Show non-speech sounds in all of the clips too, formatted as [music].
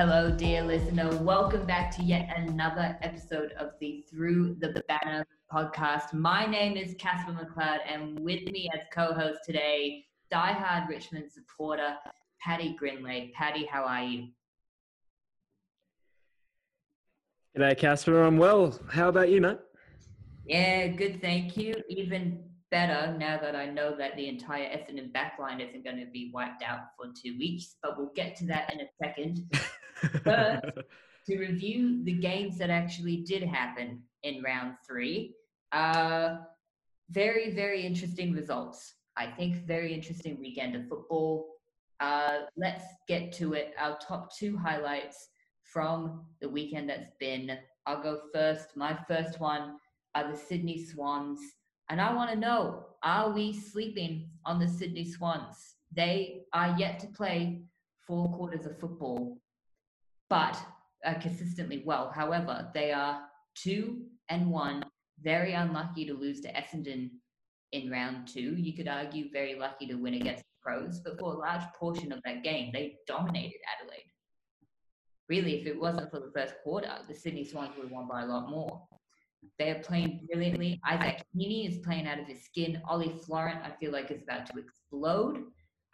Hello, dear listener. Welcome back to yet another episode of the Through the Banner podcast. My name is Casper McLeod, and with me as co host today, diehard Richmond supporter, Paddy Grinley. Paddy, how are you? G'day, Casper. I'm well. How about you, mate? Yeah, good. Thank you. Even better now that I know that the entire Essendon backline isn't going to be wiped out for two weeks, but we'll get to that in a second. [laughs] but [laughs] to review the games that actually did happen in round three, uh, very, very interesting results. I think very interesting weekend of football. Uh, let's get to it. Our top two highlights from the weekend that's been. I'll go first. My first one are the Sydney Swans and I want to know are we sleeping on the Sydney Swans? They are yet to play four quarters of football, but uh, consistently well. However, they are two and one, very unlucky to lose to Essendon in round two. You could argue very lucky to win against the Crows, but for a large portion of that game, they dominated Adelaide. Really, if it wasn't for the first quarter, the Sydney Swans would have won by a lot more. They are playing brilliantly. Isaac Heaney is playing out of his skin. Ollie Florent, I feel like, is about to explode.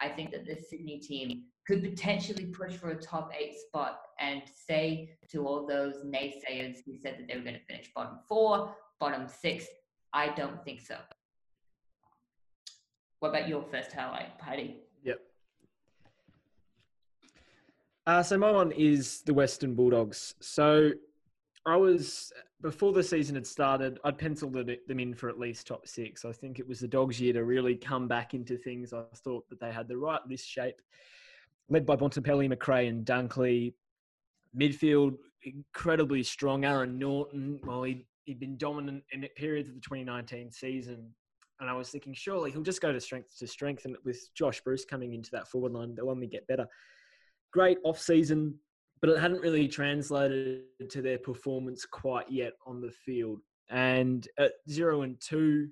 I think that this Sydney team could potentially push for a top eight spot and say to all those naysayers who said that they were going to finish bottom four, bottom six, I don't think so. What about your first highlight, Paddy? Yep. Uh, so my one is the Western Bulldogs. So I was before the season had started. I'd penciled them in for at least top six. I think it was the Dogs' year to really come back into things. I thought that they had the right list shape, led by Bontempelli, Macrae, and Dunkley. Midfield incredibly strong. Aaron Naughton, well, he'd, he'd been dominant in periods of the 2019 season. And I was thinking, surely he'll just go to strength to strength. And with Josh Bruce coming into that forward line, they'll only get better. Great off season but it hadn't really translated to their performance quite yet on the field. And at zero and two,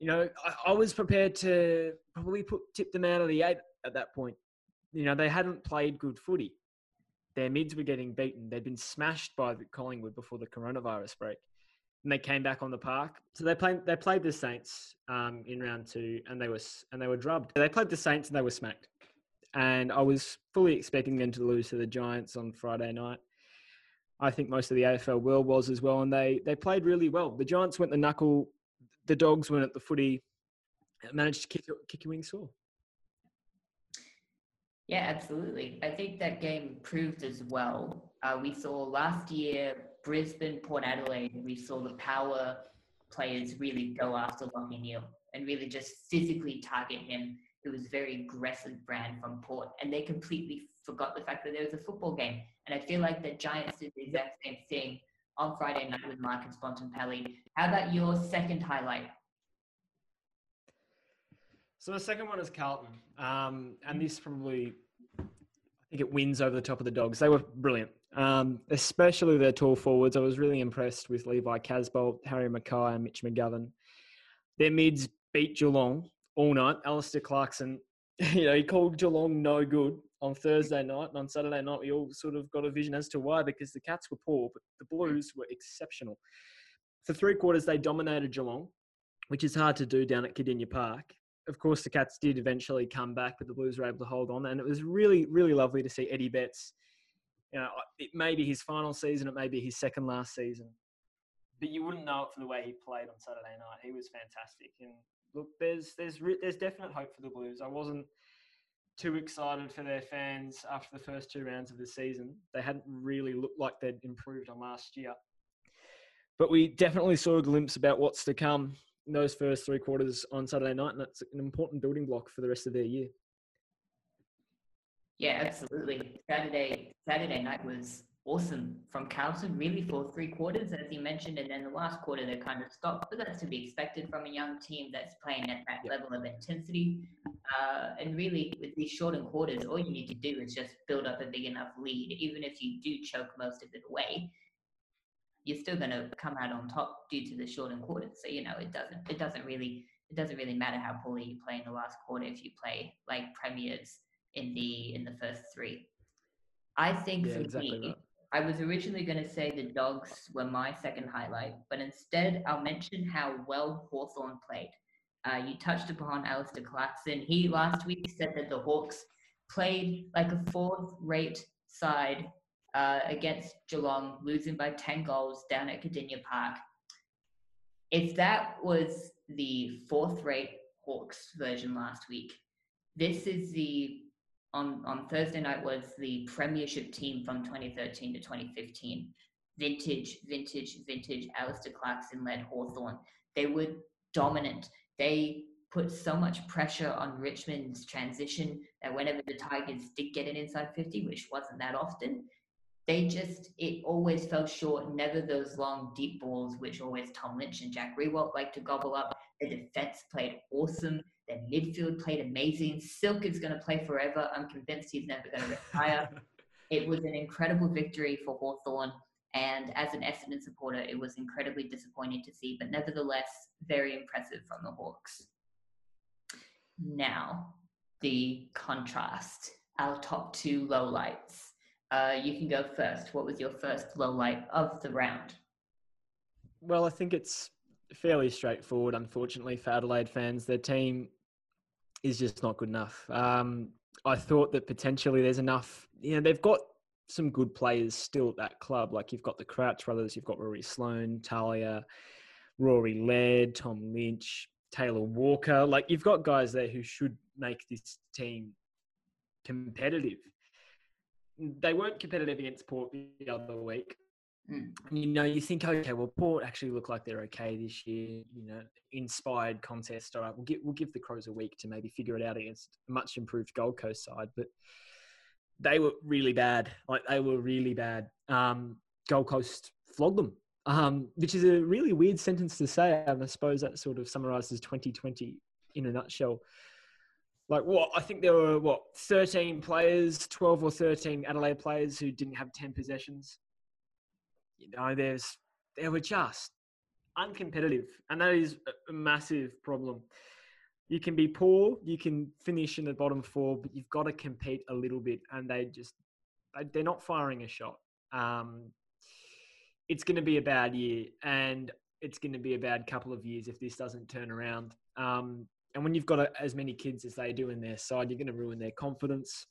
you know, I, I was prepared to probably put tip them out of the eight at that point. You know, they hadn't played good footy. Their mids were getting beaten. They'd been smashed by Collingwood before the coronavirus break, and they came back on the park. So they played. They played the Saints um, in round two, and they were and they were drubbed. They played the Saints, and they were smacked and I was fully expecting them to lose to the Giants on Friday night. I think most of the AFL world was as well, and they they played really well. The Giants went the knuckle, the Dogs went at the footy, managed to kick kick your wing sore. Yeah, absolutely. I think that game proved as well. Uh, we saw last year Brisbane, Port Adelaide. We saw the power players really go after Lachie Neale and really just physically target him it was a very aggressive brand from Port, and they completely forgot the fact that there was a football game. And I feel like the Giants did the exact same thing on Friday night with Marcus Bontempelli. How about your second highlight? So the second one is Carlton, um, and this probably, I think it wins over the top of the Dogs. They were brilliant, um, especially their tall forwards. I was really impressed with Levi Casboult, Harry McKay, and Mitch McGovern. Their mids beat Geelong all night. Alastair Clarkson, [laughs] you know, he called Geelong no good on Thursday night, and on Saturday night we all sort of got a vision as to why because the Cats were poor, but the Blues were exceptional. For three quarters, they dominated Geelong, which is hard to do down at Kardinia Park. Of course, the Cats did eventually come back, but the Blues were able to hold on, and it was really, really lovely to see Eddie Betts. You know, it may be his final season, it may be his second last season, but you wouldn't know it for the way he played on Saturday night. He was fantastic, and look, there's there's there's definite hope for the Blues. I wasn't too excited for their fans after the first two rounds of the season. They hadn't really looked like they'd improved on last year. But we definitely saw a glimpse about what's to come those first three quarters on Saturday night, and that's an important building block for the rest of their year. Yeah, absolutely. Saturday Saturday night was awesome from Carlton, really, for three quarters, as you mentioned. And then the last quarter, they kind of stopped. But that's to be expected from a young team that's playing at that yep. level of intensity. Uh, and really, with these shortened quarters, all you need to do is just build up a big enough lead. Even if you do choke most of it away, you're still going to come out on top due to the shortened quarters. So you know, it doesn't it doesn't really it doesn't really matter how poorly you play in the last quarter if you play like premiers in the in the first three. I think yeah, for exactly me, right. I was originally going to say the dogs were my second highlight, but instead I'll mention how well Hawthorn played. Uh, you touched upon Alastair Clarkson. He last week said that the Hawks played like a fourth rate side uh, against Geelong, losing by 10 goals down at Kardinia Park. If that was the fourth rate Hawks version last week, this is the on, on Thursday night was the premiership team from 2013 to 2015. Vintage, vintage, vintage Alastair Clarkson led Hawthorn. They were dominant. They put so much pressure on Richmond's transition that whenever the Tigers did get an inside 50, which wasn't that often, they just, it always fell short. Never those long, deep balls, which always Tom Lynch and Jack Riewoldt like to gobble up. The defense played awesome. Their midfield played amazing. Silk is going to play forever. I'm convinced he's never going to retire. [laughs] it was an incredible victory for Hawthorn. And as an Essendon supporter, it was incredibly disappointing to see, but nevertheless, very impressive from the Hawks. Now, the contrast, our top two lowlights. Uh, you can go first. What was your first low light of the round? Well, I think it's fairly straightforward, unfortunately, for Adelaide fans. Their team is just not good enough. Um, I thought that potentially there's enough, you know, they've got some good players still at that club. Like you've got the Crouch brothers, you've got Rory Sloane, Talia, Rory Laird, Tom Lynch, Taylor Walker. Like you've got guys there who should make this team competitive. They weren't competitive against Port the other week. Mm. You know, you think, okay, well, Port actually look like they're okay this year. You know, inspired contest. All right, we'll give we'll give the Crows a week to maybe figure it out against a much improved Gold Coast side, but they were really bad. Like they were really bad. Um, Gold Coast flogged them, um, which is a really weird sentence to say. And I suppose that sort of summarizes 2020 in a nutshell. Like what? I think there were what 13 players, 12 or 13 Adelaide players who didn't have 10 possessions you know, there's they were just uncompetitive, and that is a massive problem. You can be poor, you can finish in the bottom four, but you've got to compete a little bit, and they just they're not firing a shot. Um, it's going to be a bad year, and it's going to be a bad couple of years if this doesn't turn around. Um, and when you've got a, as many kids as they do in their side, you're going to ruin their confidence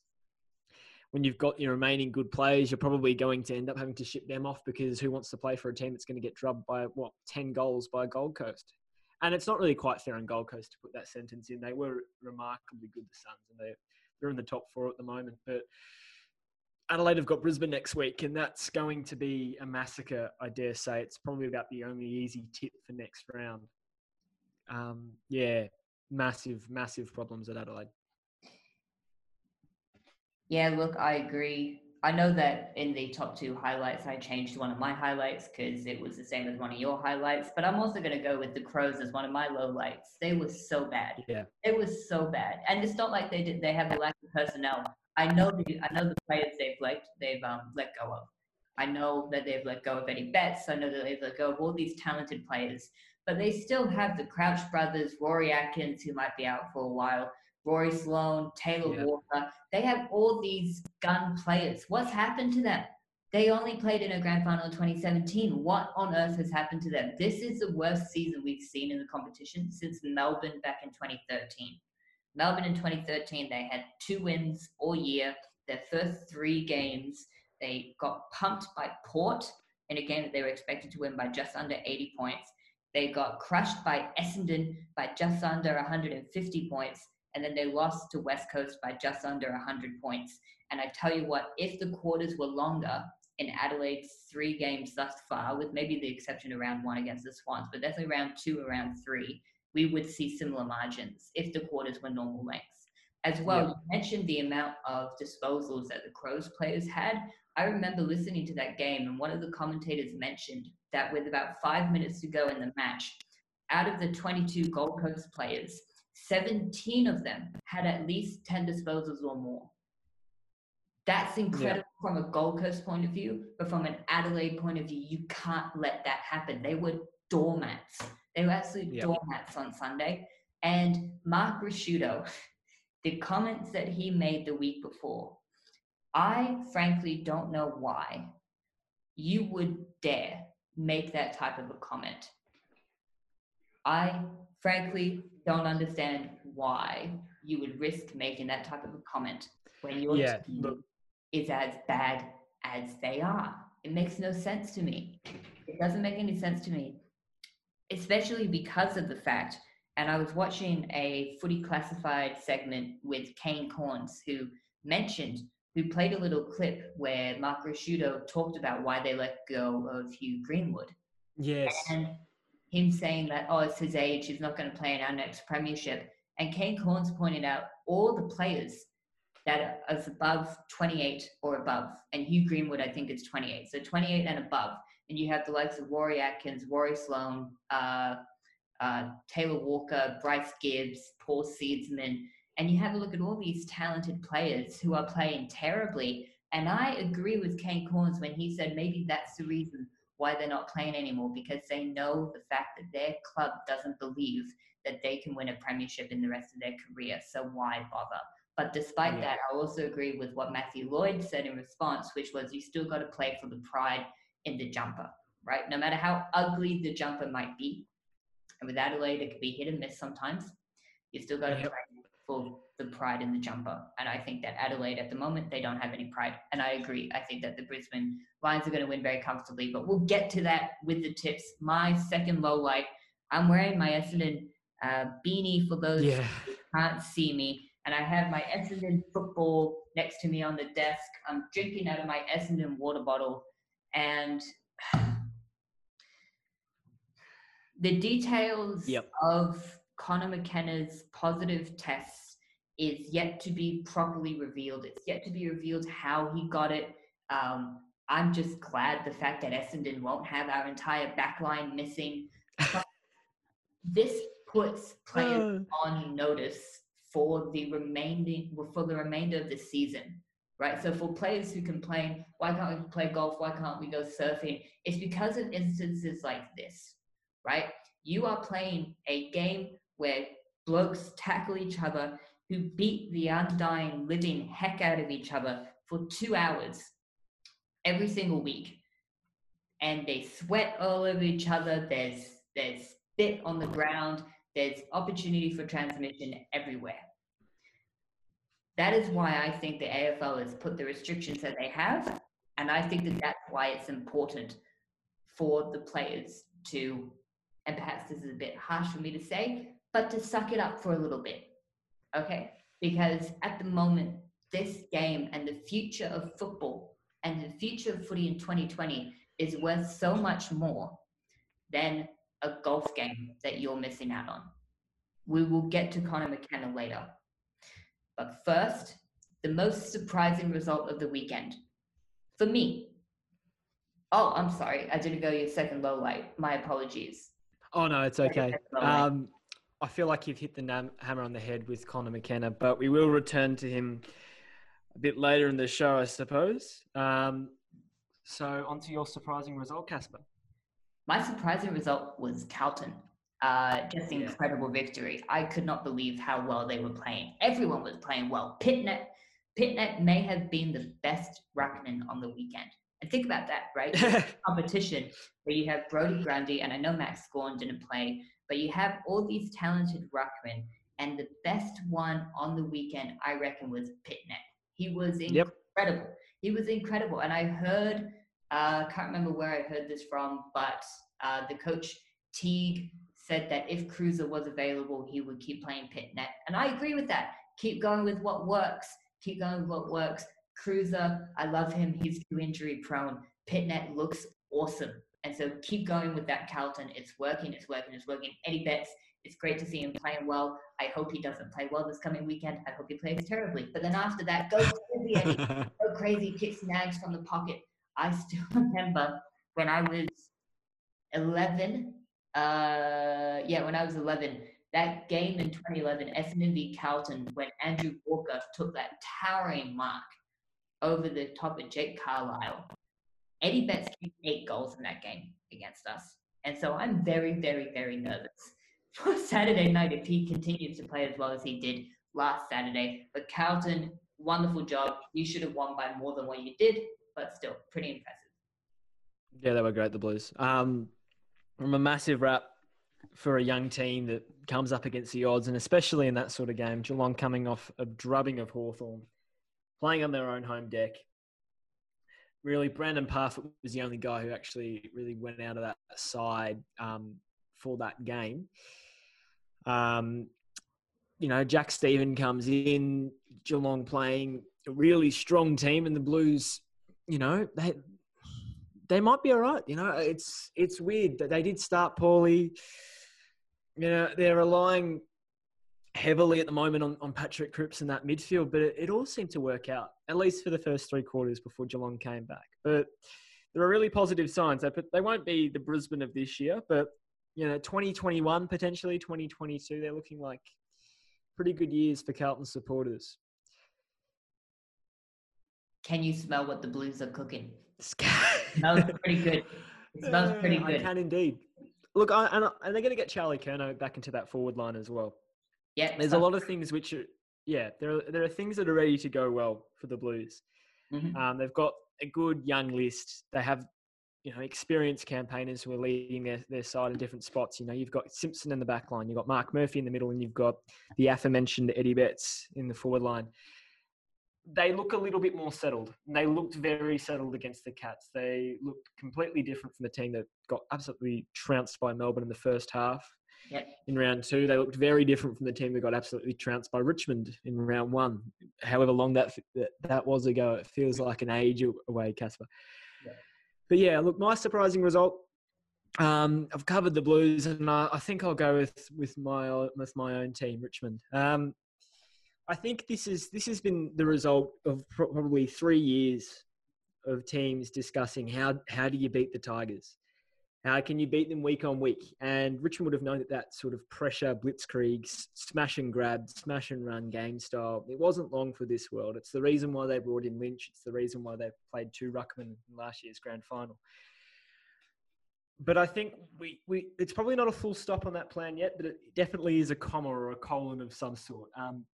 when you've got your remaining good players, you're probably going to end up having to ship them off because who wants to play for a team that's going to get drubbed by what ten goals by Gold Coast? And it's not really quite fair on Gold Coast to put that sentence in. They were remarkably good, the Suns, and they they're in the top four at the moment. But Adelaide have got Brisbane next week, and that's going to be a massacre. I dare say it's probably about the only easy tip for next round. Um, yeah, massive, massive problems at Adelaide. Yeah, look, I agree. I know that in the top two highlights, I changed one of my highlights because it was the same as one of your highlights. But I'm also going to go with the Crows as one of my lowlights. They were so bad. Yeah, it was so bad, and it's not like they did. They have a lack of personnel. I know the I know the players they've let they've um, let go of. I know that they've let go of Eddie Betts. I know that they've let go of all these talented players, but they still have the Crouch brothers, Rory Atkins, who might be out for a while. Rory Sloane, Taylor yeah. Walker. They have all these gun players. What's happened to them? They only played in a grand final in 2017. What on earth has happened to them? This is the worst season we've seen in the competition since Melbourne back in 2013. Melbourne in 2013, they had two wins all year. Their first three games, they got pumped by Port in a game that they were expected to win by just under 80 points. They got crushed by Essendon by just under 150 points and then they lost to West Coast by just under 100 points. And I tell you what, if the quarters were longer in Adelaide's three games thus far, with maybe the exception of round one against the Swans, but definitely round two or round three, we would see similar margins if the quarters were normal lengths. As well, you mentioned the amount of disposals that the Crows players had. I remember listening to that game, and one of the commentators mentioned that with about five minutes to go in the match, out of the 22 Gold Coast players, 17 of them had at least 10 disposals or more. That's incredible yeah. from a Gold Coast point of view, but from an Adelaide point of view, you can't let that happen. They were doormats. They were absolute yeah. doormats on Sunday. And Mark Ricciuto, [laughs] the comments that he made the week before, I frankly don't know why you would dare make that type of a comment. I frankly don't understand why you would risk making that type of a comment when your Yeah, team look- is as bad as they are. It makes no sense to me. It doesn't make any sense to me, especially because of the fact. And I was watching a footy classified segment with Kane Cornes, who mentioned, who played a little clip where Mark Ricciuto talked about why they let go of Hugh Greenwood. Yes. and him saying that oh it's his age he's not going to play in our next premiership. And Kane Cornes pointed out all the players that are above 28 or above. And Hugh Greenwood I think is 28 so 28 and above. And you have the likes of Rory Atkins Rory Sloane uh, uh, Taylor Walker Bryce Gibbs Paul Seedsman and you have a look at all these talented players who are playing terribly and I agree with Kane Cornes when he said maybe that's the reason why they're not playing anymore because they know the fact that their club doesn't believe that they can win a premiership in the rest of their career. So why bother? But despite Yeah. that, I also agree with what Matthew Lloyd said in response, which was you still got to play for the pride in the jumper, right? No matter how ugly the jumper might be, and with Adelaide, it could be hit and miss sometimes. You still got to play for the pride in the jumper. And I think that Adelaide at the moment, they don't have any pride. And I agree. I think that the Brisbane Lions are going to win very comfortably, but we'll get to that with the tips. My second low light, I'm wearing my Essendon uh, beanie for those Yeah. who can't see me. And I have my Essendon football next to me on the desk. I'm drinking out of my Essendon water bottle. And [sighs] the details Yep. of Connor McKenna's positive tests is yet to be properly revealed. It's yet to be revealed how he got it. Um, I'm just glad the fact that Essendon won't have our entire backline missing. [laughs] this puts players on notice for the remaining for the remainder of the season, right? So for players who complain, why can't we play golf? Why can't we go surfing? It's because of instances like this, right? You are playing a game where blokes tackle each other who beat the undying living heck out of each other for two hours every single week. And they sweat all over each other. There's there's spit on the ground. There's opportunity for transmission everywhere. That is why I think the AFL has put the restrictions that they have, and I think that that's why it's important for the players to, and perhaps this is a bit harsh for me to say, but to suck it up for a little bit, okay? Because at the moment, this game and the future of football and the future of footy in 2020 is worth so much more than a golf game that you're missing out on. We will get to Connor McKenna later. But first, the most surprising result of the weekend. For me. Oh, I'm sorry. I didn't go your second low light. My apologies. Oh no, it's okay. Um, I feel like you've hit the nam- hammer on the head with Connor McKenna, but we will return to him a bit later in the show, I suppose. Um, so on to your surprising result, Casper. My surprising result was Carlton. Uh, just Yeah. incredible victory. I could not believe how well they were playing. Everyone was playing well. Pittonet, Pittonet may have been the best ruckman on the weekend. And think about that, right? [laughs] competition where you have Brodie Grundy, and I know Max Gawn didn't play, but you have all these talented ruckmen, and the best one on the weekend, I reckon, was Pittonet. He was Yep. incredible. He was incredible, and I heard, uh, can't remember where I heard this from, but uh, the coach Teague said that if Kreuzer was available, he would keep playing Pittonet, and I agree with that. Keep going with what works. Keep going with what works. Kreuzer, I love him. He's too injury prone. Pittonet looks awesome. And so keep going with that, Carlton. It's working, it's working, it's working. Eddie Betts, it's great to see him playing well. I hope he doesn't play well this coming weekend. I hope he plays terribly. But then after that, go crazy, Eddie. [laughs] Go crazy, kick snags from the pocket. I still [laughs] remember when I was 11, uh, yeah, when I was 11, that game in 2011, Essendon v Carlton, when Andrew Walker took that towering mark over the top of Jake Carlisle. Eddie Betts kicked eight goals in that game against us. And so I'm very, very, very nervous [laughs] for Saturday night if he continues to play as well as he did last Saturday. But Carlton wonderful job. You should have won by more than what you did, but still, pretty impressive. Yeah, they were great, the Blues. Um, from a massive wrap for a young team that comes up against the odds, and especially in that sort of game, Geelong coming off a drubbing of Hawthorn, playing on their own home deck. Really, Brandon Parfitt was the only guy who actually really went out of that side um, for that game. Um, you know, Jack Steven comes in, Geelong playing a really strong team, and the Blues, you know, they they might be all right. You know, it's it's weird that they did start poorly. You know, they're relying heavily at the moment on, on Patrick Cripps in that midfield, but it, it all seemed to work out, at least for the first three quarters before Geelong came back. But there are really positive signs. They, they won't be the Brisbane of this year, but, you know, 2021, potentially 2022, they're looking like pretty good years for Carlton supporters. Can you smell what the Blues are cooking? smells pretty good. It smells pretty good. [laughs] I can indeed. Look, I, and, and they're going to get Charlie Curnow back into that forward line as well. Yeah, there's a lot of things which are yeah there are, there are things that are ready to go well for the Blues. Mm-hmm. Um, they've got a good young list. They have you know experienced campaigners who are leading their, their side in different spots. You know you've got Simpson in the back line, you've got Mark Murphy in the middle, and you've got the aforementioned Eddie Betts in the forward line. They look a little bit more settled. They looked very settled against the Cats. They looked completely different from the team that got absolutely trounced by Melbourne in the first half. Yep. In round two, they looked very different from the team that got absolutely trounced by Richmond in round one. However long that that was ago, it feels like an age away, Casper. Yep. But yeah, look, my surprising result. Um, I've covered the Blues, and I, I, think I'll go with with my with my own team, Richmond. Um, I think this is this has been the result of probably three years of teams discussing how how do you beat the Tigers. How can you beat them week on week? And Richmond would have known that that sort of pressure, blitzkrieg, smash and grab, smash and run game style, it wasn't long for this world. It's the reason why they brought in Lynch. It's the reason why they played two Ruckman in last year's grand final. But I think we, we it's probably not a full stop on that plan yet, but it definitely is a comma or a colon of some sort. Um,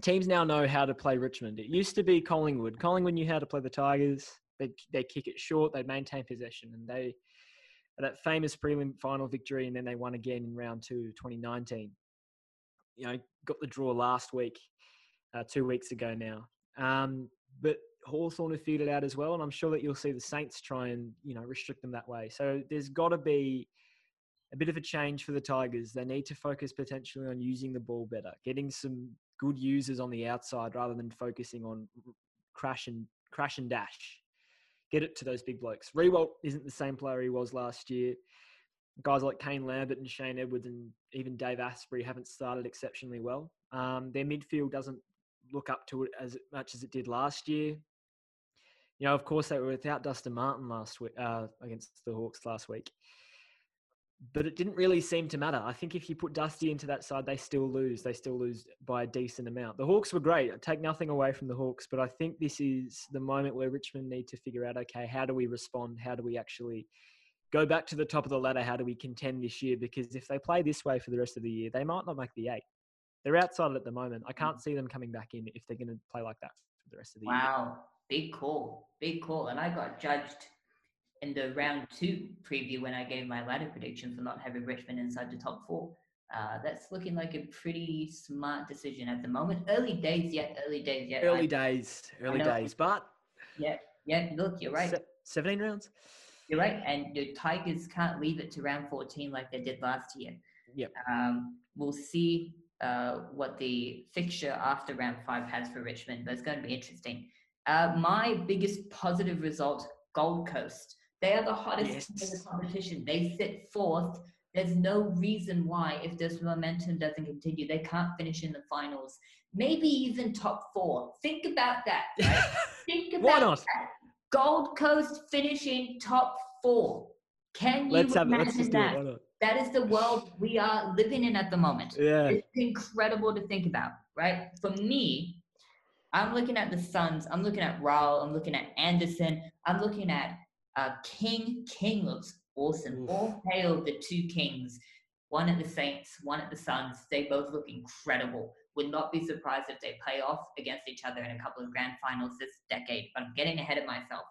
teams now know how to play Richmond. It used to be Collingwood. Collingwood knew how to play the Tigers. They they kick it short. They maintain possession, and they that famous prelim final victory, and then they won again in round two, 2019. You know, got the draw last week, uh, two weeks ago now. Um, but Hawthorn have figured it out as well, and I'm sure that you'll see the Saints try and you know restrict them that way. So there's got to be a bit of a change for the Tigers. They need to focus potentially on using the ball better, getting some good users on the outside rather than focusing on crash and crash and dash get it to those big blokes. Riewoldt isn't the same player he was last year. Guys like Kane Lambert and Shane Edwards and even Dave Astbury haven't started exceptionally well. Um, their midfield doesn't look up to it as much as it did last year. You know, of course, they were without Dustin Martin last week uh, against the Hawks last week but it didn't really seem to matter. I think if you put Dusty into that side, they still lose. They still lose by a decent amount. The Hawks were great. I take nothing away from the Hawks, but I think this is the moment where Richmond need to figure out, okay, how do we respond? How do we actually go back to the top of the ladder? How do we contend this year? Because if they play this way for the rest of the year, they might not make the eight. They're outside at the moment. I can't hmm. see them coming back in if they're going to play like that for the rest of the wow. year. Wow, big call, big call. And I got judged in the round two preview when I gave my ladder prediction for not having Richmond inside the top four. Uh, that's looking like a pretty smart decision at the moment. Early days yet, early days yet. Early I, days, early days, but yeah, yeah. Look, you're right. Se- Seventeen rounds. You're right, and the Tigers can't leave it to round fourteen like they did last year. Yep. Um, we'll see uh, what the fixture after round five has for Richmond, but it's going to be interesting. Uh, my biggest positive result: Gold Coast. They are the hottest yes. in the competition. They sit fourth. There's no reason why, if this momentum doesn't continue, they can't finish in the finals. Maybe even top four. Think about that. [laughs] Right? Think about why not? that. Gold Coast finishing top four. Can you let's imagine have, let's that? That is the world we are living in at the moment. Yeah. It's incredible to think about, right? For me, I'm looking at the Suns. I'm looking at Rowell, I'm looking at Anderson. I'm looking at uh, King King looks awesome. Oof. All hail the two kings, one at the Saints, one at the Suns. They both look incredible. Would not be surprised if they play off against each other in a couple of grand finals this decade. But I'm getting ahead of myself.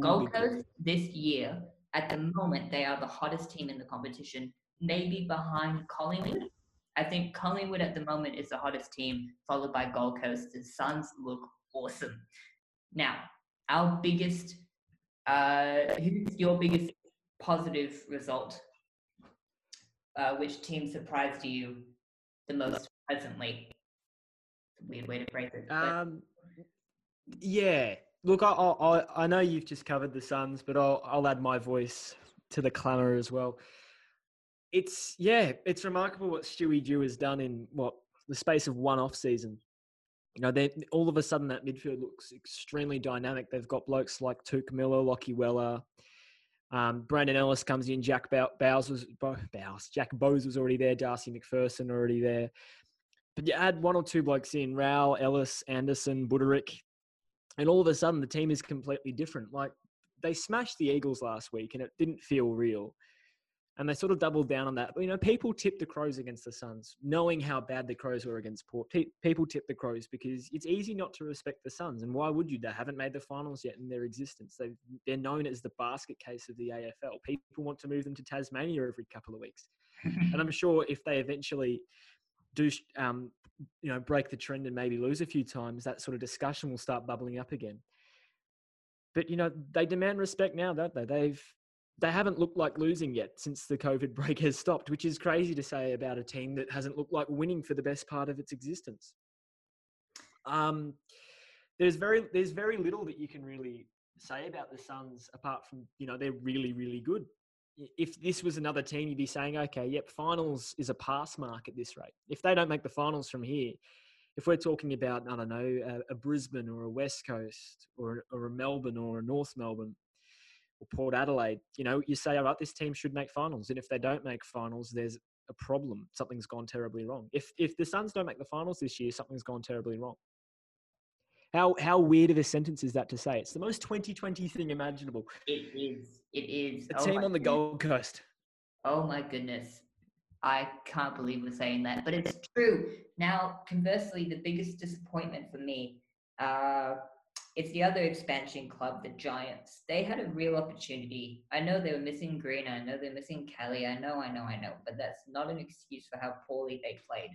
Gold Coast this year, at the moment, they are the hottest team in the competition, maybe behind Collingwood. I think Collingwood at the moment is the hottest team, followed by Gold Coast. The Suns look awesome. Now, our biggest, uh, who's your biggest positive result? Uh, which team surprised you the most pleasantly? Weird way to phrase it. Um, yeah. Look, I, I I know you've just covered the Suns, but I'll I'll add my voice to the clamour as well. It's yeah, it's remarkable what Stewie Dew has done in what the space of one off season. You know, they all of a sudden that midfield looks extremely dynamic. They've got blokes like Touk Miller, Lachie Weller, um, Brandon Ellis comes in. Jack Bowes was Bowes. Jack Bowes was already there. Darcy McPherson already there. But you add one or two blokes in: Rowell, Ellis, Anderson, Budarick, and all of a sudden the team is completely different. Like they smashed the Eagles last week, and it didn't feel real and they sort of doubled down on that. But, you know, people tipped the Crows against the Suns, knowing how bad the Crows were against Port. People tipped the Crows because it's easy not to respect the Suns, and why would you? They haven't made the finals yet in their existence. They they're known as the basket case of the AFL. People want to move them to Tasmania every couple of weeks, [laughs] and I'm sure if they eventually do, um, you know, break the trend and maybe lose a few times, that sort of discussion will start bubbling up again. But you know, they demand respect now, don't they? They've they haven't looked like losing yet since the COVID [laughs] break has stopped, which is crazy to say about a team that hasn't looked like winning for the best part of its existence. Um, there's very there's very little that you can really say about the Suns apart from you know they're really really good. If this was another team, you'd be saying, okay, yep, finals is a pass mark at this rate. If they don't make the finals from here, if we're talking about I don't know a, a Brisbane or a West Coast or, or a Melbourne or a North Melbourne, or Port Adelaide, you know, you say, all right, this team should make finals. And if they don't make finals, there's a problem. Something's gone terribly wrong. If if the Suns don't make the finals this year, something's gone terribly wrong. How how weird of a sentence is that to say? It's the most 2020 thing imaginable. It is. It is. A oh team on the Gold Coast. Oh my goodness. I can't believe we're saying that, but it's true. Now, conversely, the biggest disappointment for me, uh, it's the other expansion club, the Giants. They had a real opportunity. I know they were missing Green. I know they're missing Kelly. I know, I know, I know. But that's not an excuse for how poorly they played.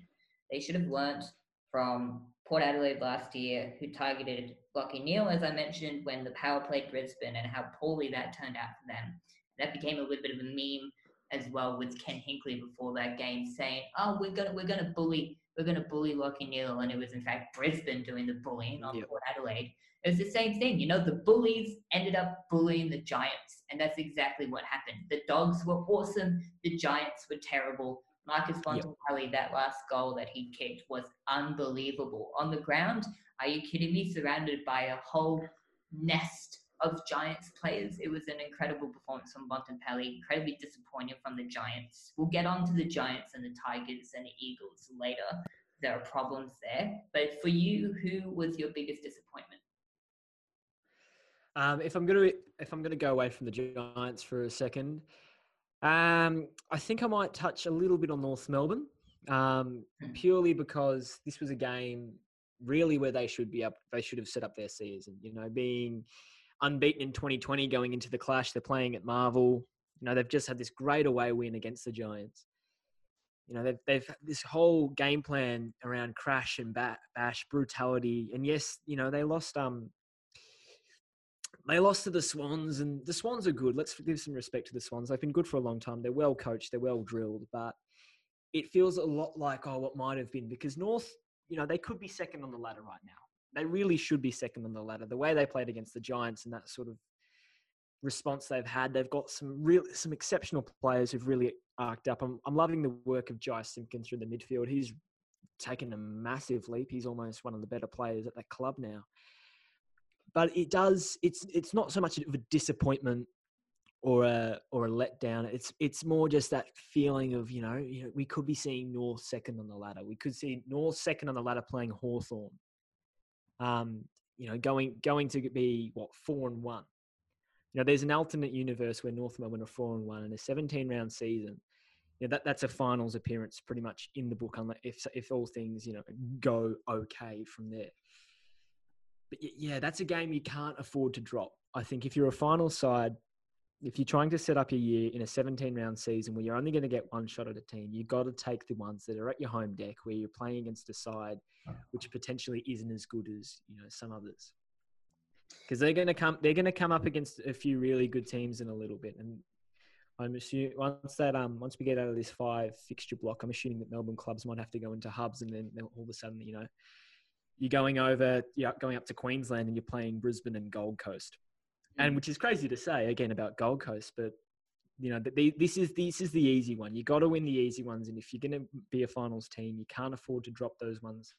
They should have learnt from Port Adelaide last year, who targeted Lachie Neale, as I mentioned, when the power played Brisbane, and how poorly that turned out for them. That became a little bit of a meme as well with Ken Hinkley before that game, saying, "Oh, we're gonna we're gonna bully we're gonna bully Lachie Neale," and it was in fact Brisbane doing the bullying on yep. Port Adelaide. It was the same thing. You know, the bullies ended up bullying the Giants, and that's exactly what happened. The Dogs were awesome, the Giants were terrible. Marcus Bontempelli, yep. that last goal that he kicked was unbelievable. On the ground, are you kidding me? Surrounded by a whole nest of Giants players. It was an incredible performance from Bontempelli, incredibly disappointing from the Giants. We'll get on to the Giants and the Tigers and the Eagles later. There are problems there. But for you, who was your biggest disappointment? Um, if I'm gonna if I'm gonna go away from the Giants for a second, um, I think I might touch a little bit on North Melbourne, um, hmm. purely because this was a game really where they should be up. They should have set up their season. You know, being unbeaten in 2020 going into the clash, they're playing at Marvel. You know, they've just had this great away win against the Giants. You know, they've, they've this whole game plan around crash and bash, brutality. And yes, you know, they lost um they lost to the Swans, and the Swans are good. Let's give some respect to the Swans. They've been good for a long time. They're well coached. They're well drilled, but it feels a lot like oh, what might have been because North, you know, they could be second on the ladder right now. They really should be second on the ladder. The way they played against the Giants and that sort of response they've had, they've got some real, some exceptional players who've really arced up. I'm, I'm loving the work of Jy Simpkin through the midfield. He's taken a massive leap. He's almost one of the better players at that club now but it does. It's it's not so much of a disappointment or a or a letdown. It's it's more just that feeling of you know, you know we could be seeing North second on the ladder. We could see North second on the ladder playing Hawthorn. Um, you know, going going to be what four and one. You know, there's an alternate universe where North Melbourne are four and one in a 17 round season. You know, that that's a finals appearance pretty much in the book, unless if if all things you know go okay from there. But yeah, that's a game you can't afford to drop. I think if you're a final side, if you're trying to set up your year in a 17 round season where you're only going to get one shot at a team, you've got to take the ones that are at your home deck where you're playing against a side which potentially isn't as good as you know some others. Because they're going to come, they're going to come up against a few really good teams in a little bit, and I'm assuming once that um once we get out of this five fixture block, I'm assuming that Melbourne clubs might have to go into hubs, and then all of a sudden, you know, you're going over, yeah, going up to Queensland, and you're playing Brisbane and Gold Coast, and mm. which is crazy to say again about Gold Coast, but you know, the, this is this is the easy one. You got to win the easy ones, and if you're going to be a finals team, you can't afford to drop those ones.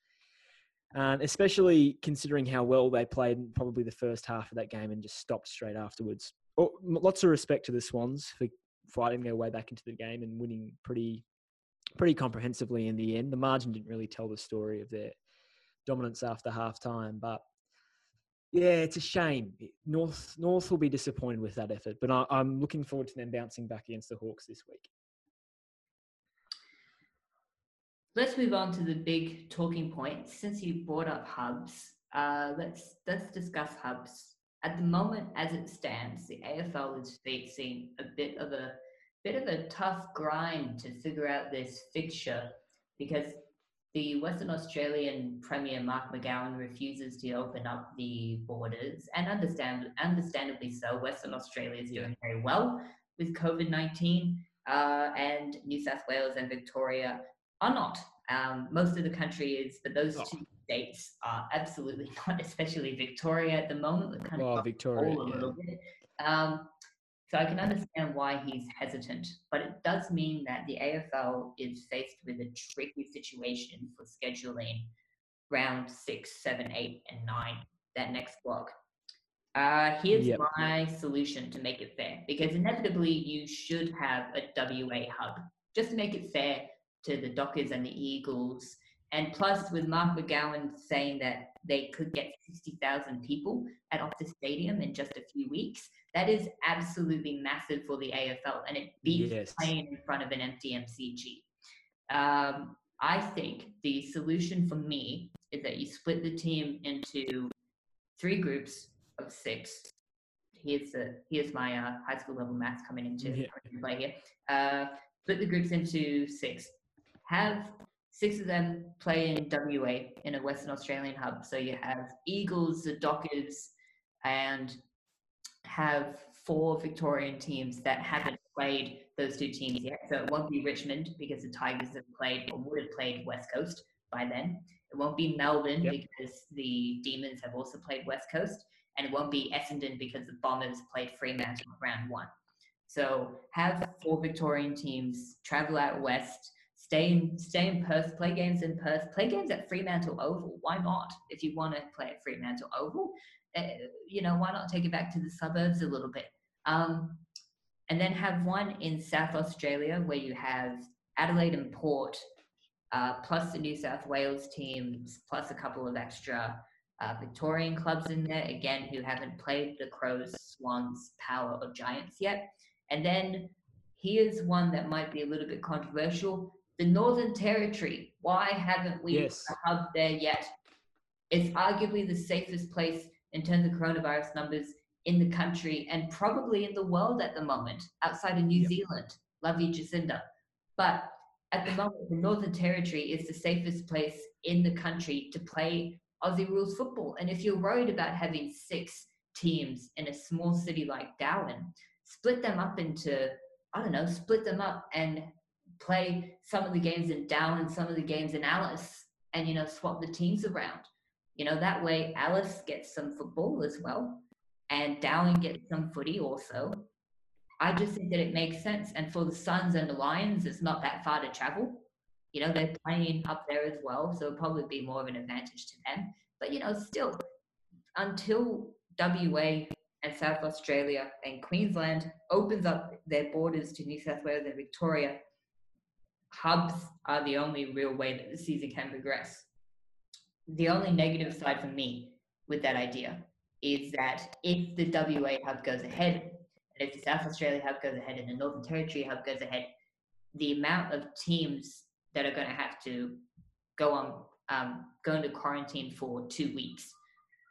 And especially considering how well they played probably the first half of that game and just stopped straight afterwards. Oh, lots of respect to the Swans for fighting their way back into the game and winning pretty pretty comprehensively in the end. The margin didn't really tell the story of their dominance after half time, but yeah, it's a shame. North North will be disappointed with that effort, but I, am looking forward to them bouncing back against the Hawks this week. Let's move on to the big talking points. Since you brought up hubs, uh, let's let's discuss hubs. At the moment, as it stands, the AFL is facing a bit of a bit of a tough grind to figure out this fixture because the Western Australian Premier Mark McGowan refuses to open up the borders, and understand, understandably so. Western Australia is doing very well with COVID 19, uh, and New South Wales and Victoria are not. Um, most of the country is, but those oh. two states are absolutely [laughs] not, especially Victoria at the moment. Kind of Victoria, yeah. Um, so I can understand why he's hesitant, but it does mean that the AFL is faced with a tricky situation for scheduling round six, seven, eight, and nine, that next block. Uh, here's yep. my solution to make it fair, because inevitably you should have a WA hub, just to make it fair to the Dockers and the Eagles. And plus, with Mark McGowan saying that they could get 60,000 people at Optus Stadium in just a few weeks, that is absolutely massive for the AFL, and it beats yes. playing in front of an empty MCG. Um, I think the solution for me is that you split the team into three groups of six. Here's the here's my uh, high school level maths coming into yeah. play here. Uh, split the groups into six. Have six of them play in WA in a Western Australian hub. So you have Eagles, the Dockers, and have four Victorian teams that haven't played those two teams yet. So it won't be Richmond because the Tigers have played or would have played West Coast by then. It won't be Melbourne yep. because the Demons have also played West Coast. And it won't be Essendon because the Bombers played Fremantle round one. So have four Victorian teams travel out west, stay in stay in Perth, play games in Perth, play games at Fremantle Oval. Why not? If you want to play at Fremantle Oval, uh, you know, why not take it back to the suburbs a little bit? Um, and then have one in South Australia where you have Adelaide and Port, uh, plus the New South Wales teams, plus a couple of extra uh, Victorian clubs in there, again, who haven't played the Crows, Swans, Power, or Giants yet. And then here's one that might be a little bit controversial the Northern Territory. Why haven't we yes. a hub there yet? It's arguably the safest place in terms of coronavirus numbers in the country and probably in the world at the moment, outside of New yep. Zealand. Love you, Jacinda. But at the moment, the Northern Territory is the safest place in the country to play Aussie rules football. And if you're worried about having six teams in a small city like Darwin, split them up into, I don't know, split them up and play some of the games in Darwin, and some of the games in Alice, and, you know, swap the teams around. You know, that way Alice gets some football as well, and Darwin gets some footy also. I just think that it makes sense. And for the Suns and the Lions, it's not that far to travel. You know, they're playing up there as well, so it'll probably be more of an advantage to them. But, you know, still, until WA and South Australia and Queensland opens up their borders to New South Wales and Victoria, hubs are the only real way that the season can progress the only negative side for me with that idea is that if the WA hub goes ahead, and if the South Australia hub goes ahead and the Northern Territory hub goes ahead, the amount of teams that are going to have to go on um, go into quarantine for two weeks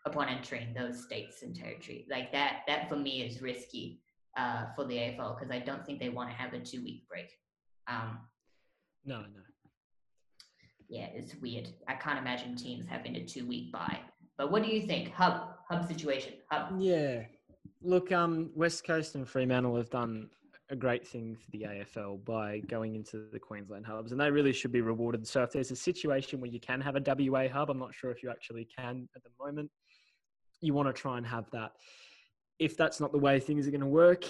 upon entering those states and territory. Like that, that for me is risky uh, for the AFL because I don't think they want to have a two week break. Um, no, no. Yeah, it's weird. I can't imagine teams having a two week bye. But what do you think? Hub, hub situation. Hub. Yeah. Look, um, West Coast and Fremantle have done a great thing for the AFL by going into the Queensland hubs, and they really should be rewarded. So if there's a situation where you can have a WA hub, I'm not sure if you actually can at the moment. You want to try and have that. If that's not the way things are going to work,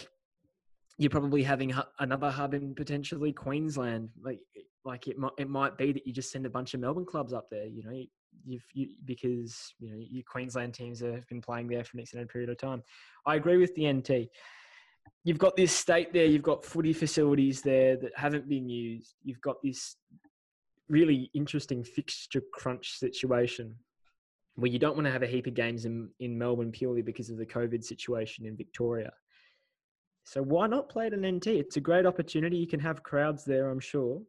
you're probably having another hub in potentially Queensland. Like, like it might it might be that you just send a bunch of Melbourne clubs up there. You know, you've you, because you know your Queensland teams have been playing there for an extended period of time. I agree with the NT you've got this state there, you've got footy facilities there that haven't been used. You've got this really interesting fixture crunch situation where you don't want to have a heap of games in, in Melbourne purely because of the COVID situation in Victoria. So why not play at an NT? It's a great opportunity. You can have crowds there, I'm sure.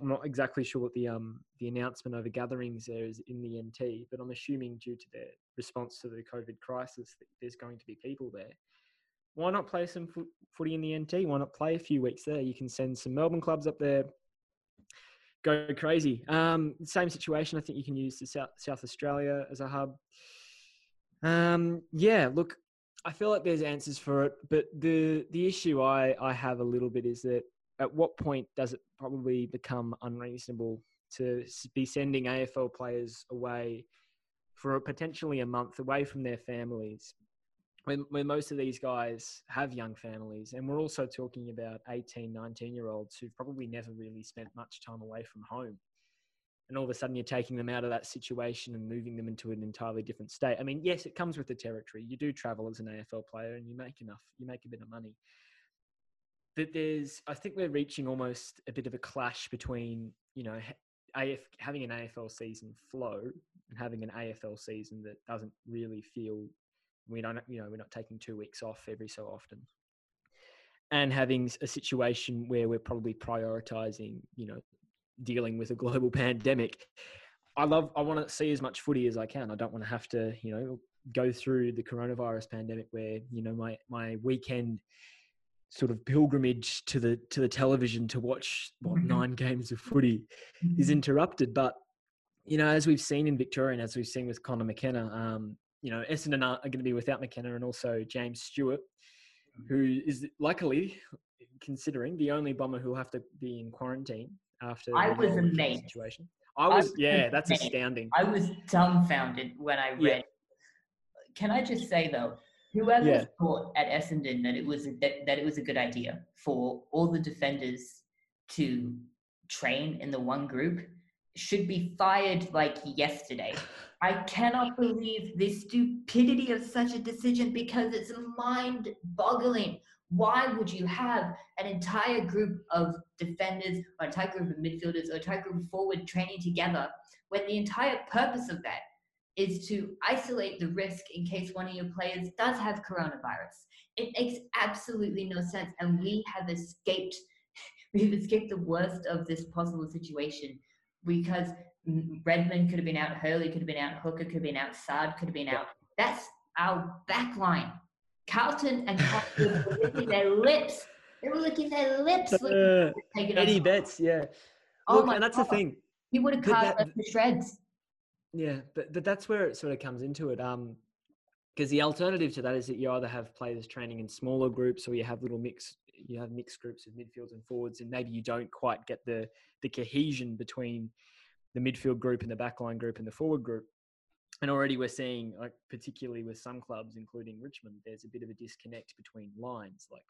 I'm not exactly sure what the um the announcement over gatherings there is in the NT, but I'm assuming due to their response to the COVID crisis, there's going to be people there why not play some footy in the NT? Why not play a few weeks there? You can send some Melbourne clubs up there. Go crazy. Um, same situation. I think you can use the South, South Australia as a hub. Um, yeah, look, I feel like there's answers for it, but the the issue I I have a little bit is that at what point does it probably become unreasonable to be sending AFL players away for potentially a month away from their families when, when most of these guys have young families? And we're also talking about 18 19 year olds who've probably never really spent much time away from home and all of a sudden you're taking them out of that situation and moving them into an entirely different state. I mean yes it comes with the territory. You do travel as an afl player and you make enough you make a bit of money. But there's i think we're reaching almost a bit of a clash between you know AF, having an afl season flow and having an afl season that doesn't really feel we don't, you know, we're not taking two weeks off every so often. And having a situation where we're probably prioritizing, you know, dealing with a global [laughs] pandemic. I love, I want to see as much footy as I can. I don't want to have to, you know, go through the coronavirus pandemic where, you know, my, my weekend sort of pilgrimage to the to the television to watch what mm-hmm. nine games of footy is mm-hmm. interrupted. But you know, as we've seen in Victoria and as we've seen with Connor McKenna, um, you know, Essendon are, are going to be without McKenna and also James Stewart, who is luckily, considering the only bomber who will have to be in quarantine after I was amazed. Situation. I was, I was yeah, amazed. that's astounding. I was dumbfounded when I read. Yeah. Can I just say though, whoever yeah. thought at Essendon that it was a, that, that it was a good idea for all the defenders to train in the one group should be fired like yesterday. [laughs] I cannot believe the stupidity of such a decision because it's mind boggling. Why would you have an entire group of defenders or an entire group of midfielders or an entire group of forward training together when the entire purpose of that is to isolate the risk in case one of your players does have coronavirus? It makes absolutely no sense. And we have escaped, [laughs] we've escaped the worst of this possible situation because Redman could have been out, Hurley could have been out, Hooker could have been out, could have been out. That's our back line. Carlton and Carlton were licking their lips. They were licking their lips. Uh, Eddie Betts, yeah. Oh Look, my and that's God. the thing. He would have cut us to shreds. Yeah, but, but that's where it sort of comes into it. Um, because the alternative to that is that you either have players training in smaller groups or you have little mix you have mixed groups of midfields and forwards and maybe you don't quite get the the cohesion between the midfield group and the backline group and the forward group. And already we're seeing, like particularly with some clubs, including Richmond, there's a bit of a disconnect between lines. Like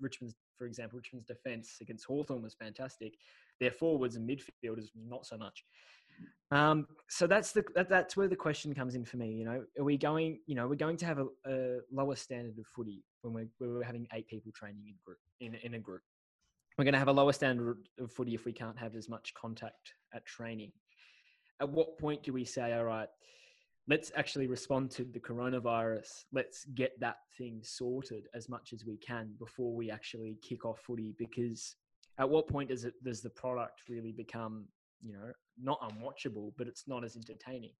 Richmond's, for example, Richmond's defence against Hawthorn was fantastic. Their forwards and midfielders not so much. Um, so that's the that, that's where the question comes in for me. You know, are we going? You know, we're going to have a, a lower standard of footy when we're, we're having eight people training in group in in a group. We're going to have a lower standard of footy if we can't have as much contact at training at what point do we say, all right, let's actually respond to the coronavirus. Let's get that thing sorted as much as we can before we actually kick off footy because at what point does it does the product really become you know not unwatchable, but it's not as entertaining?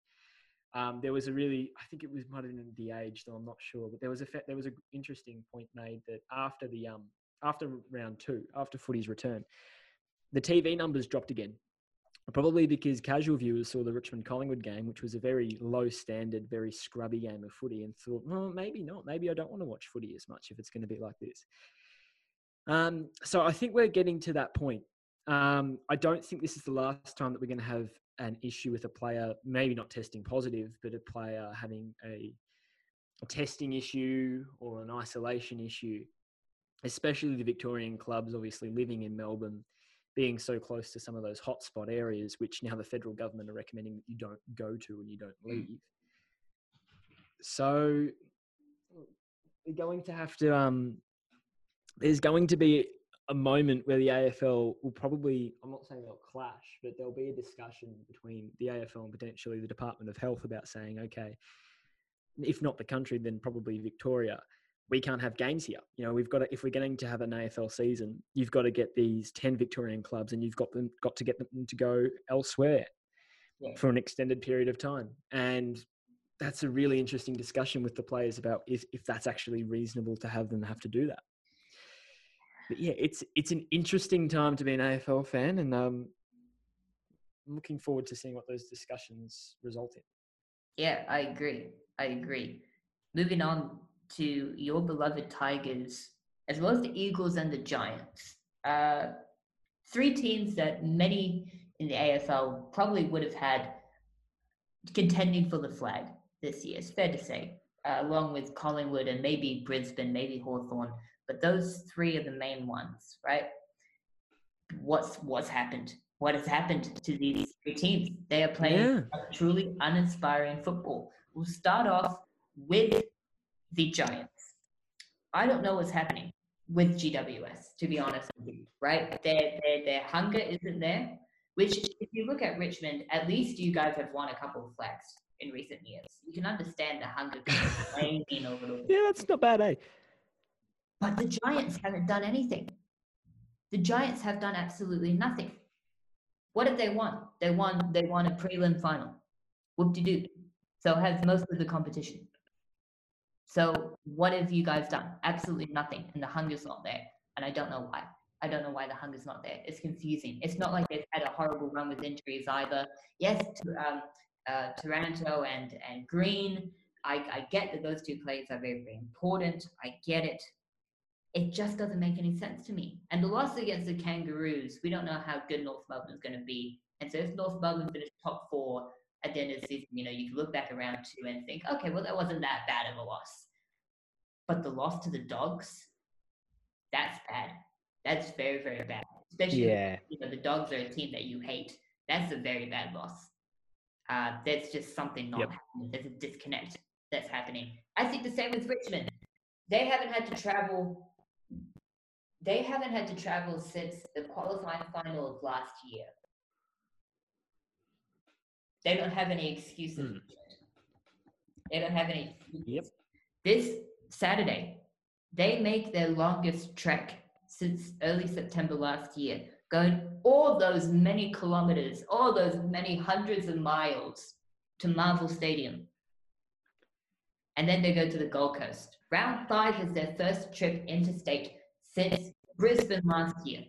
Um, there was a really, I think it was might have been the age, though I'm not sure, but there was a there was an interesting point made that after the um after round two, after footy's return, the TV numbers dropped again. Probably because casual viewers saw the Richmond Collingwood game, which was a very low standard, very scrubby game of footy, and thought, well, maybe not. Maybe I don't want to watch footy as much if it's going to be like this. Um, so I think we're getting to that point. Um, I don't think this is the last time that we're going to have an issue with a player, maybe not testing positive, but a player having a, a testing issue or an isolation issue, especially the Victorian clubs, obviously living in Melbourne, being so close to some of those hotspot areas, which now the federal government are recommending that you don't go to and you don't mm. leave. So we're going to have to um, there's going to be a moment where the AFL will probably, I'm not saying they'll clash, but there'll be a discussion between the AFL and potentially the Department of Health about saying, okay, if not the country, then probably Victoria. We can't have games here. You know, we've got to, if we're going to have an AFL season, you've got to get these 10 Victorian clubs and you've got them, got to get them to go elsewhere yeah. for an extended period of time. And that's a really interesting discussion with the players about if, if that's actually reasonable to have them have to do that but yeah, it's it's an interesting time to be an AFL fan, and um, I'm looking forward to seeing what those discussions result in. Yeah, I agree. I agree. Moving on to your beloved Tigers, as well as the Eagles and the Giants. Uh, three teams that many in the AFL probably would have had contending for the flag this year. It's fair to say, uh, along with Collingwood and maybe Brisbane, maybe Hawthorn but those three are the main ones, right? What's what's happened? What has happened to these three teams? They are playing yeah. truly uninspiring football. We'll start off with the Giants. I don't know what's happening with GWS, to be honest with you, right? Their, their, their hunger isn't there, which, if you look at Richmond, at least you guys have won a couple of flags in recent years. You can understand the hunger [laughs] waning a little bit. Yeah, that's not bad, eh? But the Giants haven't done anything. The Giants have done absolutely nothing. What have they won? They won. They won a prelim final. Whoop de doo. So has most of the competition. So what have you guys done? Absolutely nothing, and the hunger's not there. And I don't know why. I don't know why the hunger's not there. It's confusing. It's not like they've had a horrible run with injuries either. Yes, um, uh, Taranto and and Green. I, I get that those two players are very, very important. I get it it just doesn't make any sense to me. And the loss against the Kangaroos, we don't know how good North Melbourne is going to be. And so if North Melbourne finished top four at the end of the season, you know, you can look back around two and think, okay, well, that wasn't that bad of a loss. But the loss to the Dogs, that's bad. That's very, very bad. Especially, yeah. you know, the Dogs are a team that you hate. That's a very bad loss. Uh, there's just something not yep. happening. There's a disconnect that's happening. I think the same with Richmond. They haven't had to travel they haven't had to travel since the qualifying final of last year. They don't have any excuses. Mm. They don't have any excuses. Yep. This Saturday, they make their longest trek since early September last year, going all those many kilometers, all those many hundreds of miles to Marvel Stadium. And then they go to the Gold Coast. Round five is their first trip interstate since Brisbane last year.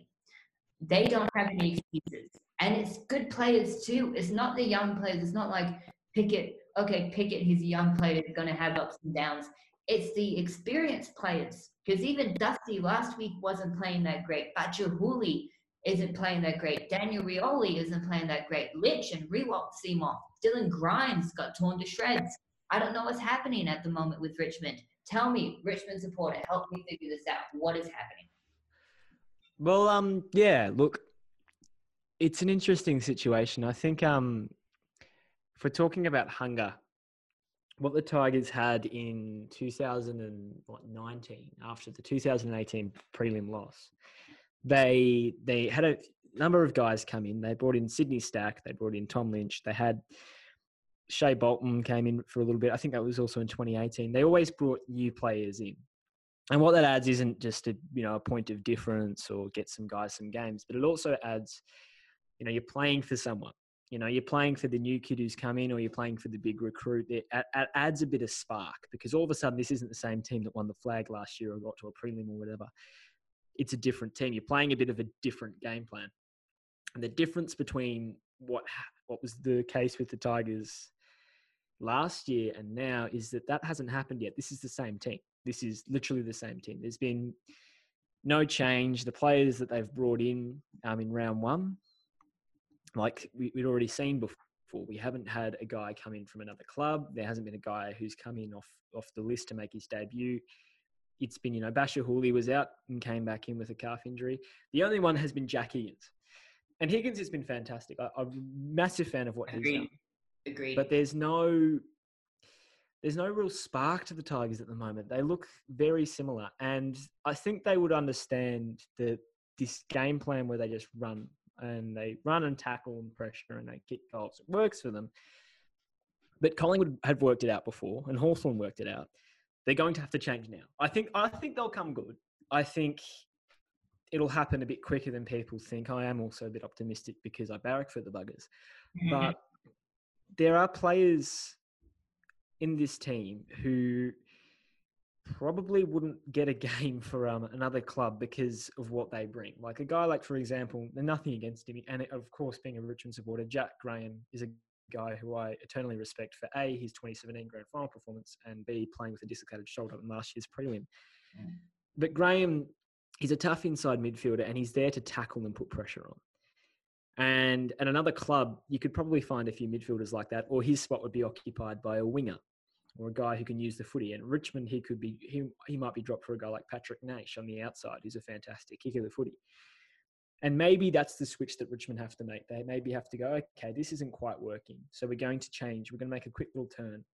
They don't have any excuses. And it's good players too. It's not the young players. It's not like Pickett, okay, Pickett, he's a young player, he's going to have ups and downs. It's the experienced players. Because even Dusty last week wasn't playing that great. Houli isn't playing that great. Daniel Rioli isn't playing that great. Lynch and Riewoldt seem off. Dylan Grimes got torn to shreds. I don't know what's happening at the moment with Richmond. Tell me, Richmond supporter, help me figure this out. What is happening? Well, um, yeah. Look, it's an interesting situation. I think, um, if we're talking about hunger, what the Tigers had in 2019 after the 2018 prelim loss, they they had a number of guys come in. They brought in Sydney Stack, they brought in Tom Lynch, they had Shai Bolton came in for a little bit. I think that was also in 2018. They always brought new players in. And what that adds isn't just a you know a point of difference or get some guys some games, but it also adds, you know, you're playing for someone. You know, you're playing for the new kid who's come in, or you're playing for the big recruit. It, adds a bit of spark because all of a sudden this isn't the same team that won the flag last year or got to a prelim or whatever. It's a different team. You're playing a bit of a different game plan, and the difference between what what was the case with the Tigers last year and now is that that hasn't happened yet. This is the same team. This is literally the same team. There's been no change. The players that they've brought in um, in round one, like we, would already seen before, we haven't had a guy come in from another club. There hasn't been a guy who's come in off off the list to make his debut. It's been, you know, Bachar Houli was out and came back in with a calf injury. The only one has been Jack Higgins. And Higgins has been fantastic. I, am a massive fan of what Agreed. he's done. Agreed. But there's no there's no real spark to the Tigers at the moment. They look very similar, and I think they would understand that this game plan where they just run and they run and tackle and pressure and they kick goals. It works for them. But Collingwood have worked it out before, and Hawthorn worked it out. They're going to have to change now. I think. I think they'll come good. I think it'll happen a bit quicker than people think. I am also a bit optimistic because I barrack for the buggers, mm-hmm. but there are players in this team who probably wouldn't get a [laughs] game for um, another club because of what they bring. Like a guy like, for example, nothing against him, and of course, being a Richmond supporter, Jack Graham is a guy who I eternally respect for A, his 2017 grand final performance, and B, playing with a dislocated shoulder in last year's prelim. Mm. But Graham, he's a tough inside midfielder, and he's there to tackle and put pressure on. And at another club, you could probably find a few midfielders like that, or his spot would be occupied by a winger or a guy who can use the footy. And Richmond, he could be he he might be dropped for a guy like Patrick Naish on the outside, who's a fantastic kicker of the footy. And maybe that's the switch that Richmond have to make. They maybe have to go, okay, this isn't quite working. So we're going to change. We're going to make a quick little turn.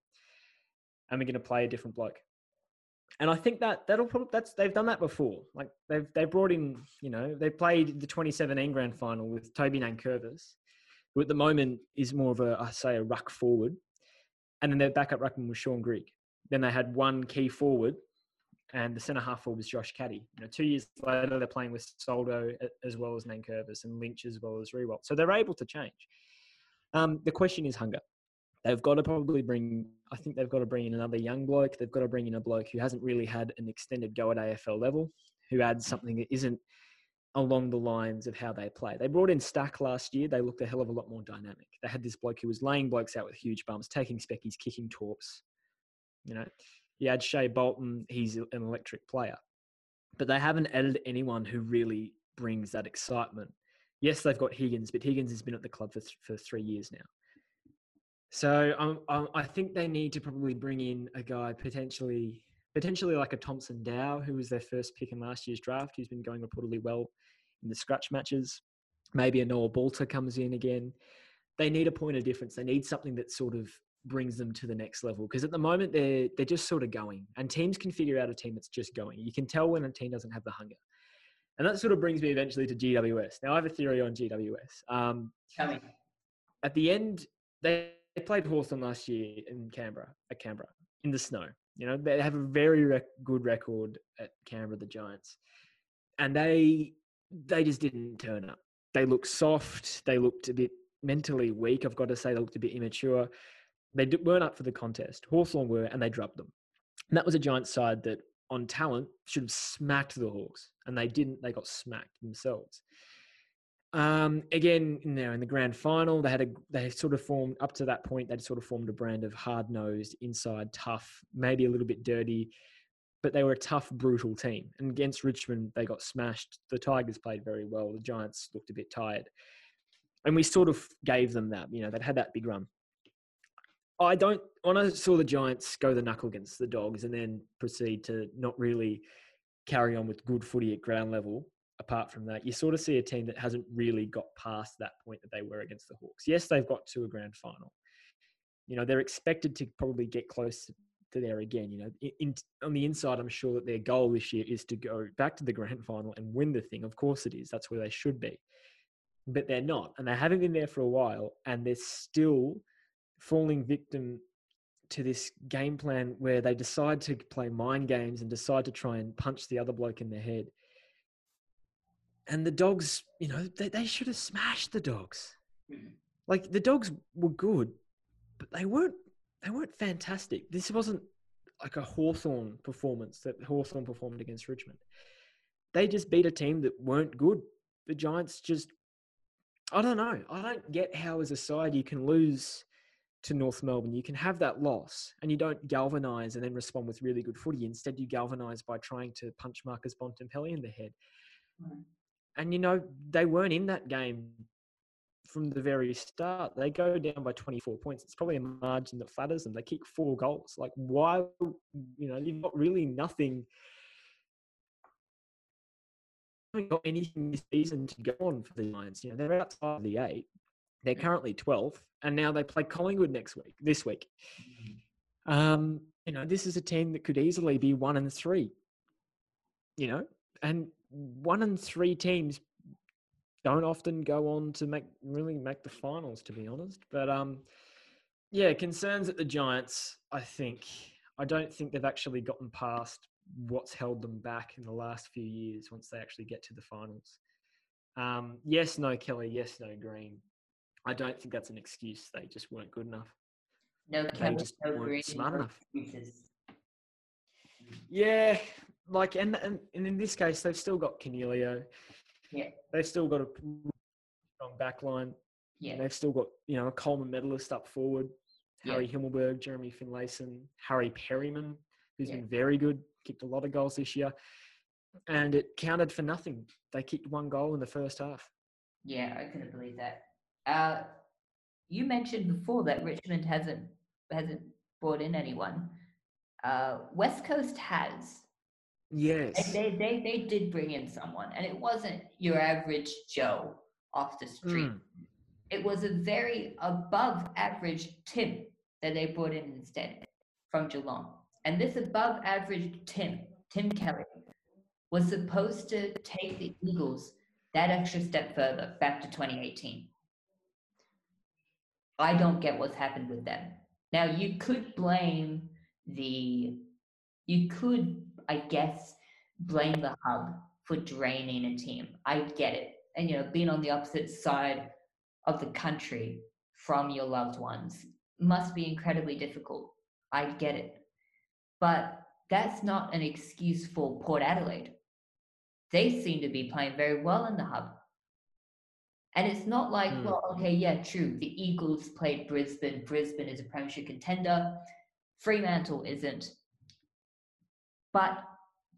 And we're going to play a different bloke and I think that that'll probably that's they've done that before. Like they've they brought in, you know, they played the 2017 grand final with Toby Nankervis, who at the moment is more of a I say a ruck forward, and then their backup ruckman was Shaun Grigg. Then they had one key forward, and the centre half forward was Josh Caddy. You know, two years later they're playing with Soldo as well as Nankervis and Lynch as well as Riewoldt. So they're able to change. Um, the question is hunger. They've got to probably bring, I think they've got to bring in another young bloke. They've got to bring in a bloke who hasn't really had an extended go at AFL level, who adds something that isn't along the lines of how they play. They brought in Stack last year. They looked a hell of a lot more dynamic. They had this bloke who was laying blokes out with huge bumps, taking speckies, kicking torps. You know, you had Shai Bolton. He's an electric player, but they haven't added anyone who really brings that excitement. Yes, they've got Higgins, but Higgins has been at the club for th- for three years now. So um, um, I think they need to probably bring in a guy potentially, potentially like a Thomson Dow, who was their first pick in last year's draft, who's been going reportedly well in the scratch matches. Maybe a Noah Balta comes in again. They need a point of difference. They need something that sort of brings them to the next level because at the moment they're they're just sort of going, and teams can figure out a team that's just going. You can tell when a team doesn't have the hunger. And that sort of brings me eventually to GWS. Now I have a theory on GWS. Um, At the end, they they played Hawthorn last year in Canberra, at Canberra, in the snow. You know, they have a very rec- good record at Canberra, the Giants. And they they just didn't turn up. They looked soft. They looked a bit mentally weak. I've got to say, they looked a bit immature. They weren't up for the contest. Hawthorn were, and they dropped them. And that was a Giants side that, on talent, should have smacked the Hawks, and they didn't. They got smacked themselves. Um, again, you know, in the grand final, they had a they sort of formed up to that point. They'd sort of formed a brand of hard nosed, inside, tough, maybe a little bit dirty, but they were a tough, brutal team. And against Richmond, they got smashed. The Tigers played very well. The Giants looked a bit tired, and we sort of gave them that. You know, they'd had that big run. I don't. When I saw the Giants go the knuckle against the Dogs and then proceed to not really carry on with good footy at ground level, apart from that, you sort of see a team that hasn't really got past that point that they were against the Hawks. Yes, they've got to a grand final. You know, they're expected to probably get close to there again. You know, in, on the inside, I'm sure that their goal this year is to go back to the grand final and win the thing. Of course, it is. That's where they should be. But they're not, and they haven't been there for a while, and they're still falling victim to this game plan where they decide to play mind games and decide to try and punch the other bloke in the head. And the dogs, you know, they, they should have smashed the dogs. Mhm. Like the dogs were good, but they weren't they weren't fantastic. This wasn't like a Hawthorn performance that Hawthorn performed against Richmond. They just beat a team that weren't good. The Giants just I don't know. I don't get how as a side you can lose to North Melbourne. You can have that loss and you don't galvanise and then respond with really good footy. Instead, you galvanise by trying to punch Marcus Bontempelli in the head. And you know, they weren't in that game from the very start. They go down by 24 points. It's probably a margin that flatters them. They kick four goals. Like, why, you know, you've got really nothing. haven't got anything this season to go on for the Lions. You know, they're outside of the eight. They're currently 12th, and now they play Collingwood next week, this week. Um, you know, this is a team that could easily be one and three. You know, and one in three teams don't often go on to make really make the finals, to be honest. But um, yeah, concerns at the Giants. I think I don't think they've actually gotten past what's held them back in the last few years. Once they actually get to the finals. Um, yes, no Kelly. Yes, no Green. I don't think that's an excuse. They just weren't good enough. No Kelly, just no Green, smart enough. excuses. Yeah, like and and, and in this case, they've still got Coniglio. Yeah. They've still got a strong back line. Yeah, They've still got you know a Coleman medalist up forward, Yeah. Harry Himmelberg, Jeremy Finlayson, Harry Perryman, who's Yeah. been very good, kicked a lot of goals this year, and it counted for nothing. They kicked one goal in the first half. yeah, I couldn't believe that. Uh, you mentioned before that Richmond hasn't hasn't brought in anyone. Uh, West Coast has. Yes. They, they they they did bring in someone, and it wasn't your average Joe off the street. Mm. It was a very above average Tim that they brought in instead from Geelong. And this above average Tim, Tim Kelly, was supposed to take the Eagles that extra step further back to 2018. I don't get what's happened with them. Now you could blame the you could, I guess, blame the hub for draining a team. I get it. And you know, being on the opposite side of the country from your loved ones must be incredibly difficult. I get it. But that's not an excuse for Port Adelaide. They seem to be playing very well in the hub. And it's not like, Hmm. well, okay, yeah, true. The Eagles played Brisbane. Brisbane is a premiership contender. Fremantle isn't. But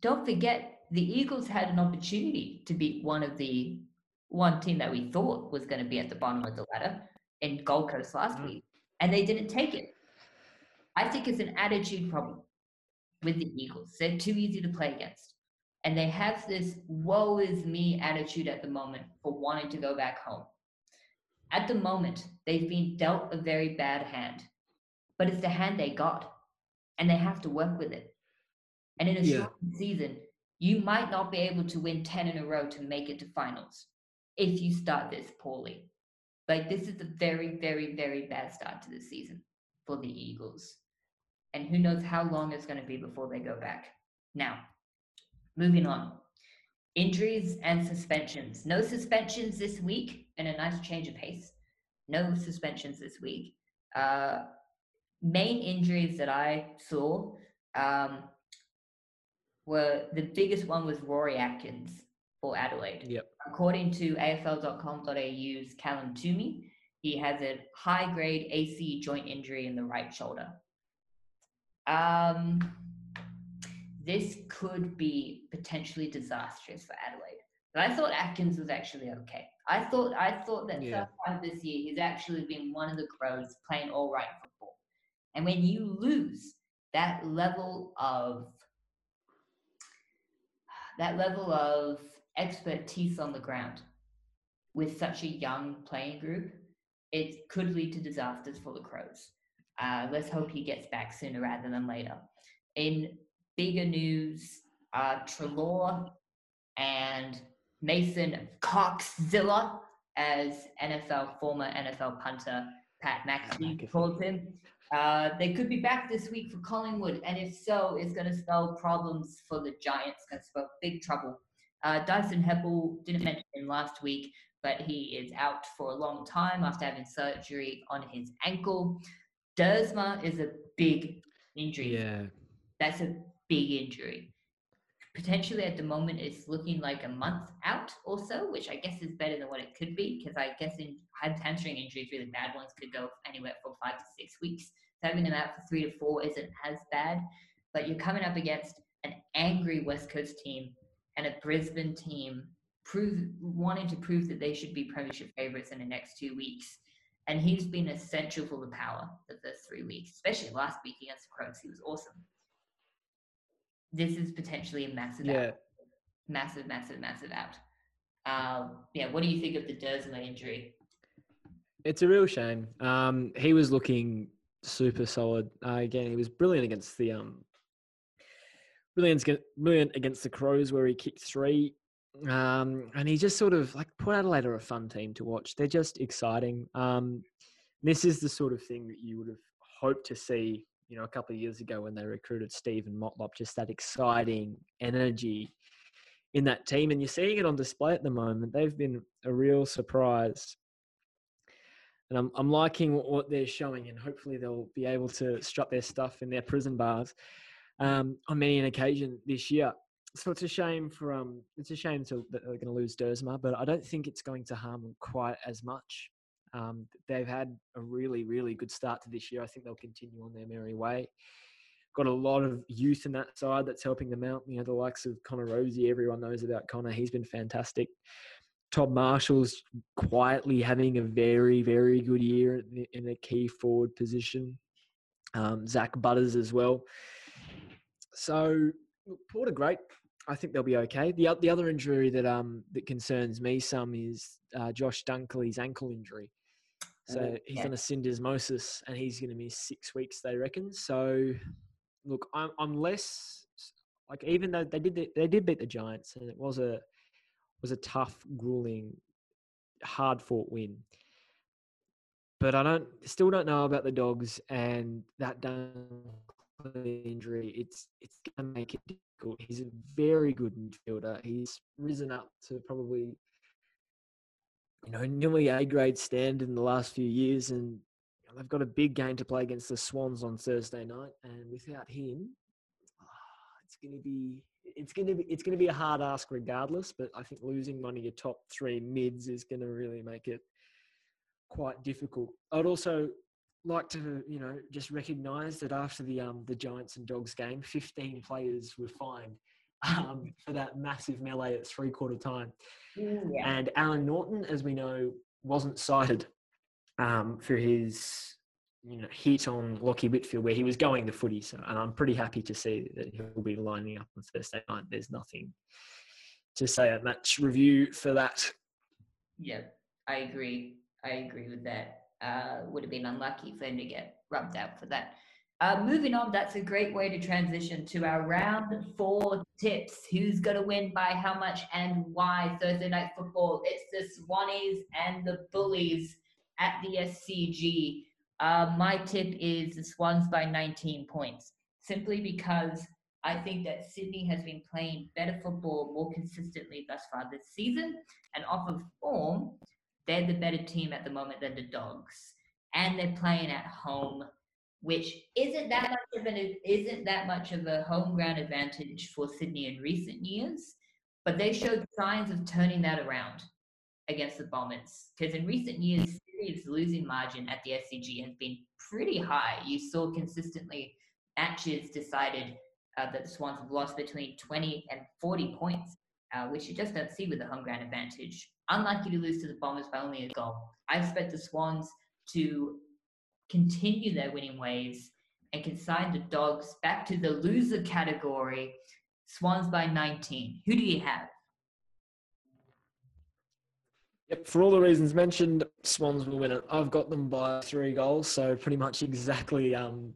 don't forget, the Eagles had an opportunity to beat one of the one team that we thought was going to be at the bottom of the ladder in Gold Coast last Mm. week, and they didn't take it. I think it's an attitude problem with the Eagles. They're too easy to play against. And they have this woe is me attitude at the moment for wanting to go back home. At the moment, they've been dealt a very bad hand, but it's the hand they got, and they have to work with it. And in a Yeah. short season, you might not be able to win 10 in a row to make it to finals if you start this poorly. Like, this is a very, very, very bad start to the season for the Eagles. And who knows how long it's going to be before they go back. Now, moving on. Injuries and suspensions. No suspensions this week, and a nice change of pace. No suspensions this week. Uh, main injuries that I saw um, were the biggest one was Rory Atkins for Adelaide. Yep. According to AFL.com.au's Callum Twomey, he has a high grade AC joint injury in the right shoulder. Um, this could be potentially disastrous for Adelaide. But I thought Atkins was actually okay. I thought I thought that Yeah. so far this year he's actually been one of the crows playing all right football. And when you lose that level of that level of expertise on the ground with such a young playing group, it could lead to disasters for the Crows. Uh, let's hope he gets back sooner rather than later. In bigger news, uh, Treloar and Mason Coxzilla, as NFL former NFL punter, Pat McAfee calls him. Uh, they could be back this week for Collingwood, and if so, it's going to spell problems for the Giants. Going to spell big trouble. Uh, Dyson Heppell didn't mention him last week, but he is out for a long time after having surgery on his ankle. Duursma is a big injury. Yeah. That's a big injury. Potentially at the moment, it's looking like a month out or so, which I guess is better than what it could be because I guess in hamstring injuries, really bad ones, could go anywhere from five to six weeks. So having them out for three to four isn't as bad, but you're coming up against an angry West Coast team and a Brisbane team prove wanting to prove that they should be premiership favourites in the next two weeks. And he's been essential for the power the first three weeks, especially last week against the Crows. He was awesome. This is potentially a massive Yeah. out. Massive, massive, massive out. Um, yeah, what do you think of the Duursma injury? It's a real shame. Um, he was looking super solid. Uh, again, he was brilliant against the um, brilliant, brilliant against the Crows, where he kicked three. Um, and he just sort of like Port Adelaide are a fun team to watch. They're just exciting. Um, this is the sort of thing that you would have hoped to see, you know, a couple of years ago when they recruited Steven Motlop. Just that exciting energy in that team, and you're seeing it on display at the moment. They've been a real surprise and I'm I'm liking what, what they're showing, and hopefully they'll be able to strut their stuff in their prison bars um, on many an occasion this year. So it's a shame for um it's a shame to, that they're going to lose Duursma, but I don't think it's going to harm them quite as much. Um, they've had a really really good start to this year. I think they'll continue on their merry way. Got a lot of youth in that side that's helping them out. You know the likes of Connor Rozee. Everyone knows about Connor. He's been fantastic. Todd Marshall's quietly having a very, very good year in- a key forward position. Um, Zak Butters as well. So look, Port are great. I think they'll be okay. The the other injury that um that concerns me some is uh, Josh Dunkley's ankle injury. So he's yeah. on a syndesmosis and he's going to miss six weeks. They reckon. So look, I'm I'm less like even though they did the, they did beat the Giants and it was a was a tough, grueling, hard fought win. But I don't still don't know about the dogs and that injury. It's it's gonna make it difficult. He's a very good midfielder. He's risen up to probably you know nearly A grade stand in the last few years, and they've got a big game to play against the Swans on Thursday night. And without him, ah, it's going to be it's going to be it's going to be a hard ask regardless. But I think losing one of your top three mids is going to really make it quite difficult. I'd also like to you know just recognise that after the um the Giants and Dogs game, 15 players were fined um, for that massive melee at three quarter time. Yeah. And Aaron Naughton, as we know, wasn't cited um, for his you know hit on Lachie Whitfield where he was going the footy. So, and I'm pretty happy to see that he'll be lining up on Thursday night. There's nothing to say at match review for that. Yeah, I agree. I agree with that. Uh, would have been unlucky for him to get rubbed out for that. Uh, moving on, that's a great way to transition to our round four tips. Who's going to win by how much and why Thursday night football? It's the Swannies and the Bullies at the SCG. Uh, my tip is the Swans by 19 points, simply because I think that Sydney has been playing better football more consistently thus far this season, and off of form, they're the better team at the moment than the Dogs, and they're playing at home, which isn't that much of an isn't that much of a home ground advantage for Sydney in recent years, but they showed signs of turning that around against the Bombers because in recent years Sydney's losing margin at the SCG has been pretty high. You saw consistently matches decided uh, that the Swans have lost between 20 and 40 points, uh, which you just don't see with the home ground advantage. Unlikely to lose to the Bombers by only a goal. I expect the Swans to continue their winning ways and consign the Dogs back to the loser category. Swans by 19. Who do you have? Yep, for all the reasons mentioned, Swans will win it. I've got them by three goals, so pretty much exactly um,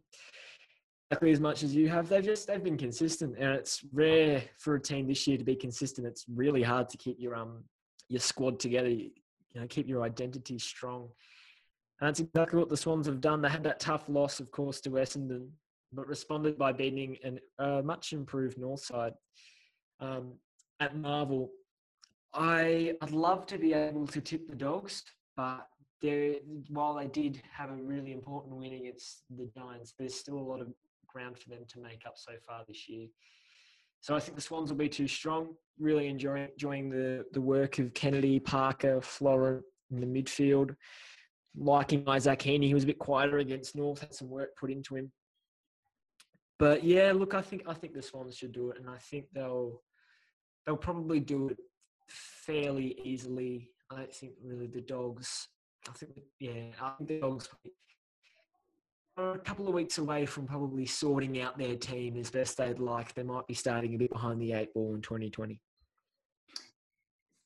exactly as much as you have. They've just they've been consistent, and it's rare for a team this year to be consistent. It's really hard to keep your um your squad together. You know, keep your identity strong. And that's exactly what the Swans have done. They had that tough loss, of course, to Essendon, but responded by beating a uh, much improved North side um, at Marvel. I, I'd love to be able to tip the Dogs, but while they did have a really important win against the Giants, there's still a lot of ground for them to make up so far this year. So I think the Swans will be too strong. Really enjoying, enjoying the, the work of Kennedy, Parker, Florent in the midfield. Liking Isaac Heaney, he was a bit quieter against North, had some work put into him. But yeah, look, I think I think the Swans should do it, and I think they'll they'll probably do it fairly easily. I don't think really the Dogs. I think yeah, I think the Dogs are a couple of weeks away from probably sorting out their team as best they'd like. They might be starting a bit behind the eight ball in 2020.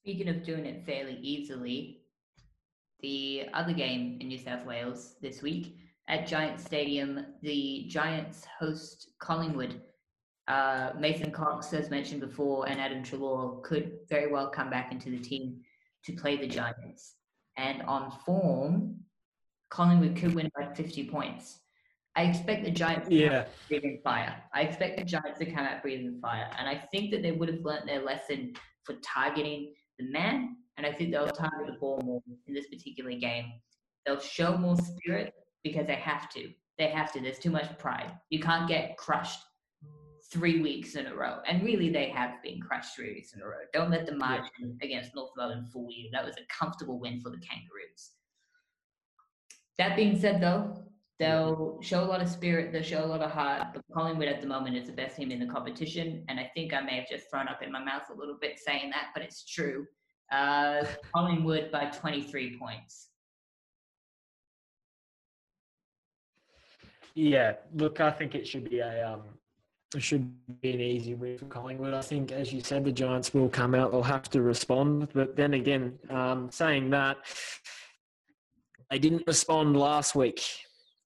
Speaking of doing it fairly easily, the other game in New South Wales this week at Giant Stadium, the Giants host Collingwood. Uh, Mason Cox, as mentioned before, and Adam Treloar could very well come back into the team to play the Giants. And on form, Collingwood could win by 50 points. I expect the Giants to yeah. breathing fire. I expect the Giants to come out breathing fire. And I think that they would have learnt their lesson for targeting the man. And I think they'll target the ball more in this particular game. They'll show more spirit because they have to. They have to. There's too much pride. You can't get crushed three weeks in a row. And really, they have been crushed three weeks in a row. Don't let the margin yeah. against North Melbourne fool you. That was a comfortable win for the Kangaroos. That being said, though, they'll show a lot of spirit, they'll show a lot of heart. But Collingwood at the moment is the best team in the competition. And I think I may have just thrown up in my mouth a little bit saying that, but it's true. Uh, Collingwood by 23 points. Yeah, look, I think it should be a um, it should be an easy win for Collingwood. I think, as you said, the Giants will come out; they'll have to respond. But then again, um, saying that, they didn't respond last week.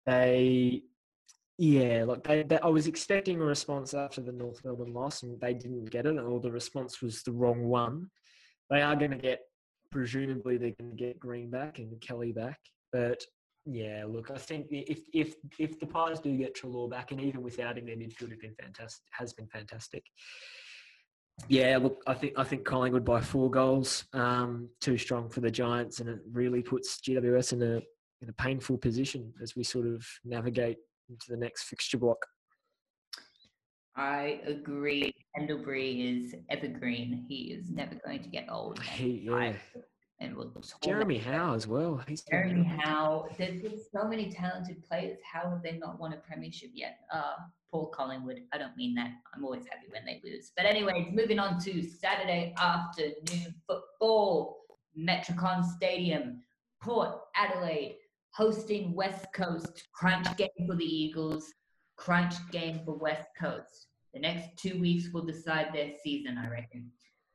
They, yeah, look, they, they, I was expecting a response after the North Melbourne loss, and they didn't get it, or the response was the wrong one. They are going to get, presumably, they're going to get Green back and Kelly back, but yeah, look, I think if if if the Pies do get Treloar back, and even without him, their midfield has been fantastic. Has been fantastic. Yeah, look, I think I think Collingwood by four goals, um, too strong for the Giants, and it really puts GWS in a in a painful position as we sort of navigate into the next fixture block. I agree. Pendlebury is evergreen. He is never going to get old. He, yeah and we'll Jeremy Howe as well. He's Jeremy Howe. There's been so many talented players. How have they not won a premiership yet? Uh, Paul Collingwood. I don't mean that. I'm always happy when they lose. But anyways, moving on to Saturday afternoon football. Metricon Stadium, Port Adelaide hosting West Coast. Crunch game for the Eagles. Crunch game for West Coast. The next two weeks will decide their season, I reckon.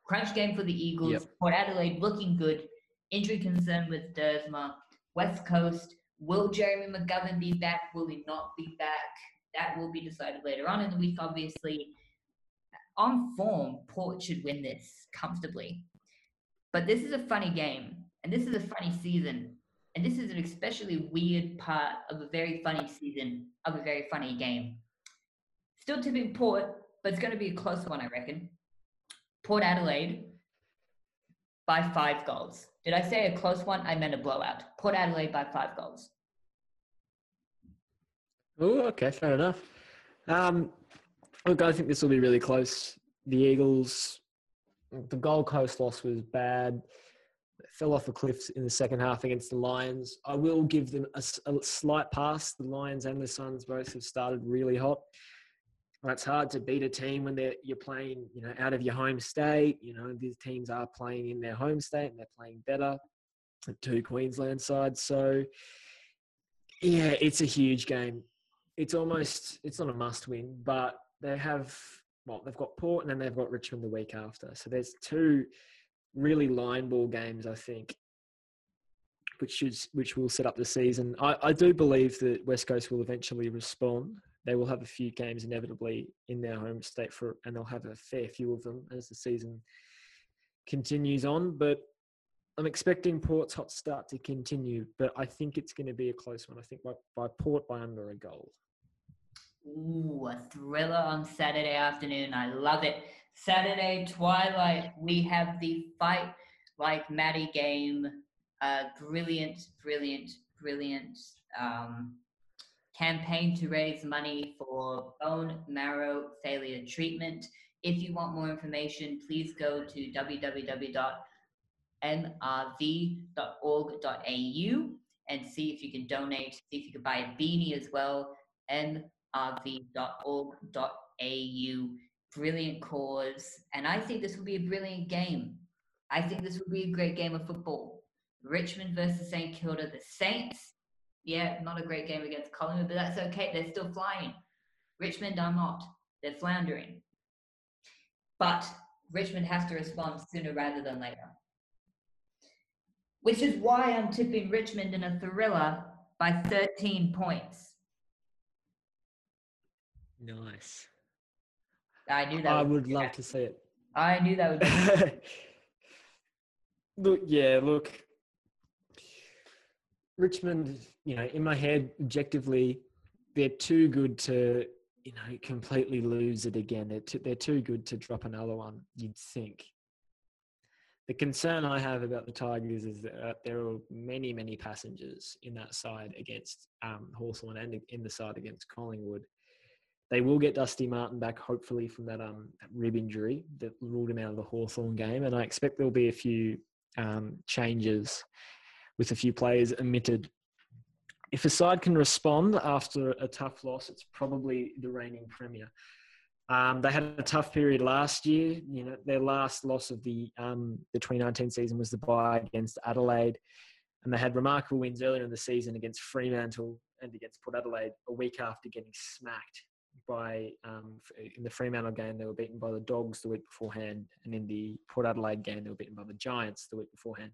Crunch game for the Eagles. Yep. Port Adelaide looking good injury concern with Duursma. West Coast, will Jeremy McGovern be back? Will he not be back? That will be decided later on in the week, obviously. On form, Port should win this comfortably. But this is a funny game, and this is a funny season, and this is an especially weird part of a very funny season, of a very funny game. Still tipping Port, but it's going to be a close one, I reckon. Port Adelaide by five goals. Did I say a close one? I meant a blowout. Port Adelaide by five goals. Oh, okay, fair enough. Um, look, I think this will be really close. The Eagles, the Gold Coast loss was bad. Fell off the cliffs in the second half against the Lions. I will give them a, a slight pass. The Lions and the Suns both have started really hot. It's hard to beat a team when they're you're playing, you know, out of your home state. You know, these teams are playing in their home state and they're playing better. Two Queensland sides, so yeah, it's a huge game. It's almost it's not a must win, but they have well, they've got Port and then they've got Richmond the week after. So there's two really line ball games, I think, which is which will set up the season. I, I do believe that West Coast will eventually respond they will have a few games inevitably in their home state for, and they'll have a fair few of them as the season continues on. But I'm expecting Port's hot start to continue, but I think it's going to be a close one. I think by, by Port by under a goal. Ooh, a thriller on Saturday afternoon. I love it. Saturday twilight, we have the fight like Maddie game. Brilliant, brilliant, brilliant um, campaign to raise money for bone marrow failure treatment. If you want more information, please go to www.mrv.org.au and see if you can donate, see if you can buy a beanie as well. mrv.org.au. Brilliant cause. And I think this will be a brilliant game. I think this will be a great game of football. Richmond versus St Kilda. The Saints, yeah, not a great game against Collingwood, but that's okay. They're still flying. Richmond are not. They're floundering. But Richmond has to respond sooner rather than later. Which is why I'm tipping Richmond in a thriller by 13 points. Nice. I knew that. I would love to see it. I knew that would. Be [laughs] look, yeah, look. Richmond, you know, in my head, objectively, they're too good to, you know, completely lose it again. They're too, they're too good to drop another one. You'd think. The concern I have about the Tigers is that there are many, many passengers in that side against um, Hawthorn and in the side against Collingwood they will get Dusty Martin back, hopefully, from that, um, that rib injury that ruled him out of the Hawthorn game. And I expect there'll be a few um, changes with a few players omitted. If a side can respond after a tough loss, it's probably the reigning premier. Um, they had a tough period last year. You know, their last loss of the um, the 2019 season was the bye against Adelaide, and they had remarkable wins earlier in the season against Fremantle and against Port Adelaide a week after getting smacked by um, in the Fremantle game they were beaten by the Dogs the week beforehand, and in the Port Adelaide game they were beaten by the Giants the week beforehand.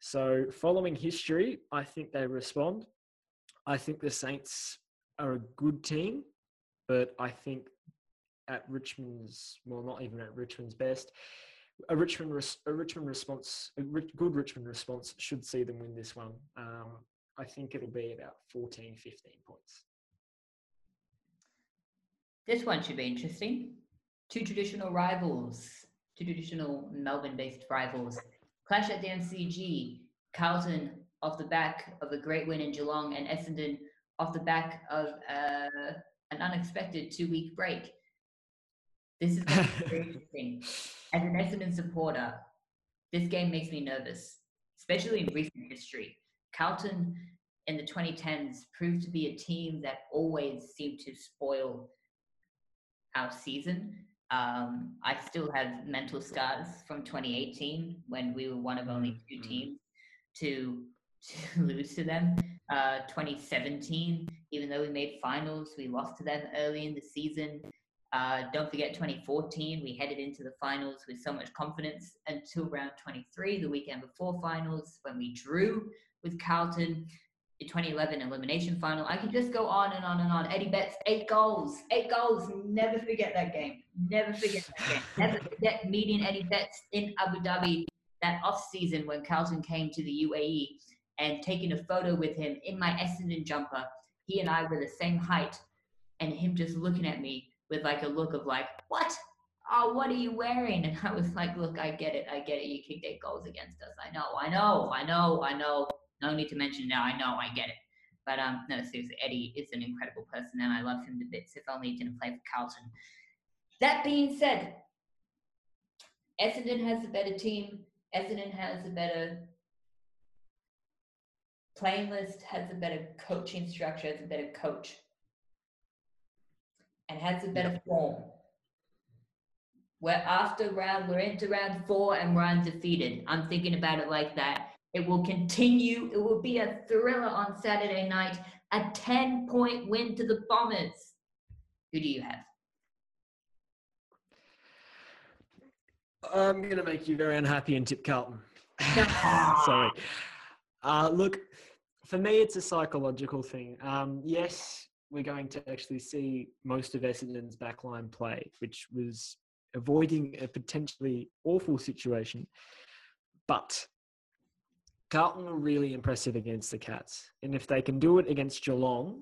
So, following history, I think they respond. I think the Saints are a good team, but I think at Richmond's well, not even at Richmond's best, a Richmond a Richmond response, a good Richmond response should see them win this one. Um, I think it'll be about 14, 15 points. This one should be interesting. Two traditional rivals, two traditional Melbourne based rivals, clash at the MCG. Carlton off the back of a great win in Geelong, and Essendon off the back of uh, an unexpected two week break. This is very [laughs] interesting. As an Essendon supporter, this game makes me nervous, especially in recent history. Carlton in the 2010s proved to be a team that always seemed to spoil our season. Um, I still have mental scars from 2018 when we were one of only two mm-hmm. teams to, to [laughs] lose to them. Uh, 2017, even though we made finals, we lost to them early in the season. Uh, don't forget 2014, we headed into the finals with so much confidence until round 23, the weekend before finals, when we drew with Carlton 2011 elimination final. I could just go on and on and on. Eddie Betts, eight goals, eight goals. Never forget that game. Never forget that game. [laughs] Never forget meeting Eddie Betts in Abu Dhabi that off season when Carlton came to the UAE and taking a photo with him in my Essendon jumper. He and I were the same height, and him just looking at me with like a look of like, what? Oh, what are you wearing? And I was like, look, I get it. I get it. You kicked eight goals against us. I know, I know, I know, I know. No need to mention now. I know, I get it. But um, no, seriously, Eddie is an incredible person, and I love him to bits. If only he didn't play for Carlton. That being said, Essendon has a better team. Essendon has a better playing list, has a better coaching structure, has a better coach, and has a better form. We're after round, we're into round four, and we're undefeated. I'm thinking about it like that. It will continue. It will be a thriller on Saturday night. A 10 point win to the Bombers. Who do you have? I'm going to make you very unhappy and tip Carlton. [laughs] Sorry. Uh, look, for me, it's a psychological thing. Um, yes, we're going to actually see most of Essendon's backline play, which was avoiding a potentially awful situation. But Carlton are really impressive against the Cats. And if they can do it against Geelong,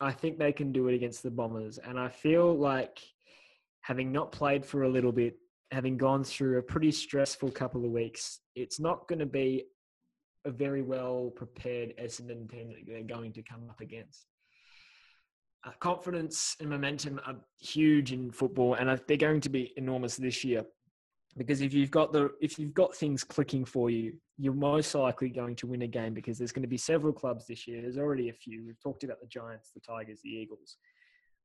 I think they can do it against the Bombers. And I feel like having not played for a little bit, having gone through a pretty stressful couple of weeks, it's not going to be a very well prepared Essendon team that they're going to come up against. Uh, confidence and momentum are huge in football, and they're going to be enormous this year because if you've got the if you've got things clicking for you you're most likely going to win a game because there's going to be several clubs this year. There's already a few. We've talked about the giants the tigers the eagles.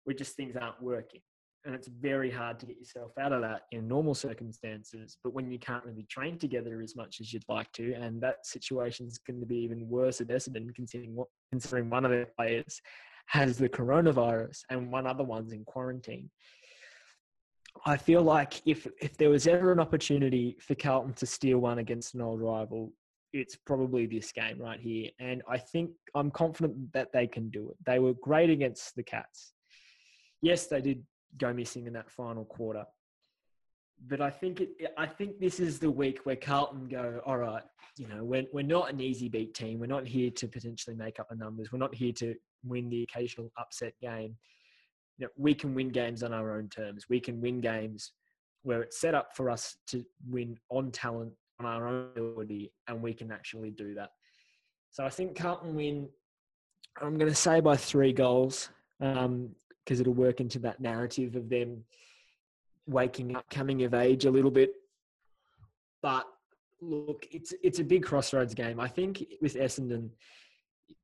Where just things aren't working. And it's very hard to get yourself out of that in normal circumstances but when you can't really train together as much as you'd like to and that situation is going to be even worse at essendon considering what considering one of their players has the coronavirus and one other one's in quarantine I feel like if if there was ever an opportunity for Carlton to steal one against an old rival, it's probably this game right here. And I think I'm confident that they can do it. They were great against the Cats. Yes, they did go missing in that final quarter. But I think it, I think this is the week where Carlton go, all right, you know, we're, we're not an easy beat team. We're not here to potentially make up the numbers. We're not here to win the occasional upset game you know, we can win games on our own terms. We can win games where it's set up for us to win on talent, on our own ability, and we can actually do that. So I think Carlton win. I'm going to say by three goals because um, it'll work into that narrative of them waking up, coming of age a little bit. But look, it's it's a big crossroads game. I think with Essendon,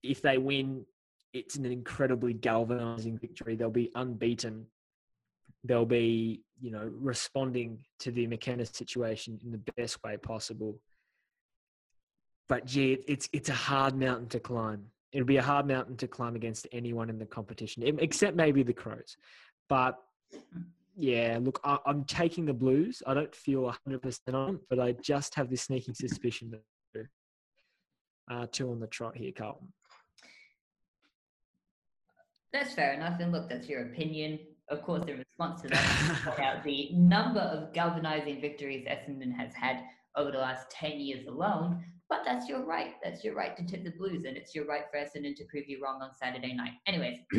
if they win, it's an incredibly galvanizing victory. They'll be unbeaten. They'll be, you know, responding to the McKenna situation in the best way possible. But gee, it's it's a hard mountain to climb. It'll be a hard mountain to climb against anyone in the competition, except maybe the Crows. But yeah, look, I, am taking the Blues. I don't feel 100% on, but I just have this sneaking suspicion that uh, two on the trot here, Carlton. That's fair enough. And look, that's your opinion. Of course, in response to that, [laughs] the number of galvanizing victories Essendon has had over the last 10 years alone. But that's your right. That's your right to tip the Blues, and it's your right for Essendon to prove you wrong on Saturday night. Anyways, [clears throat]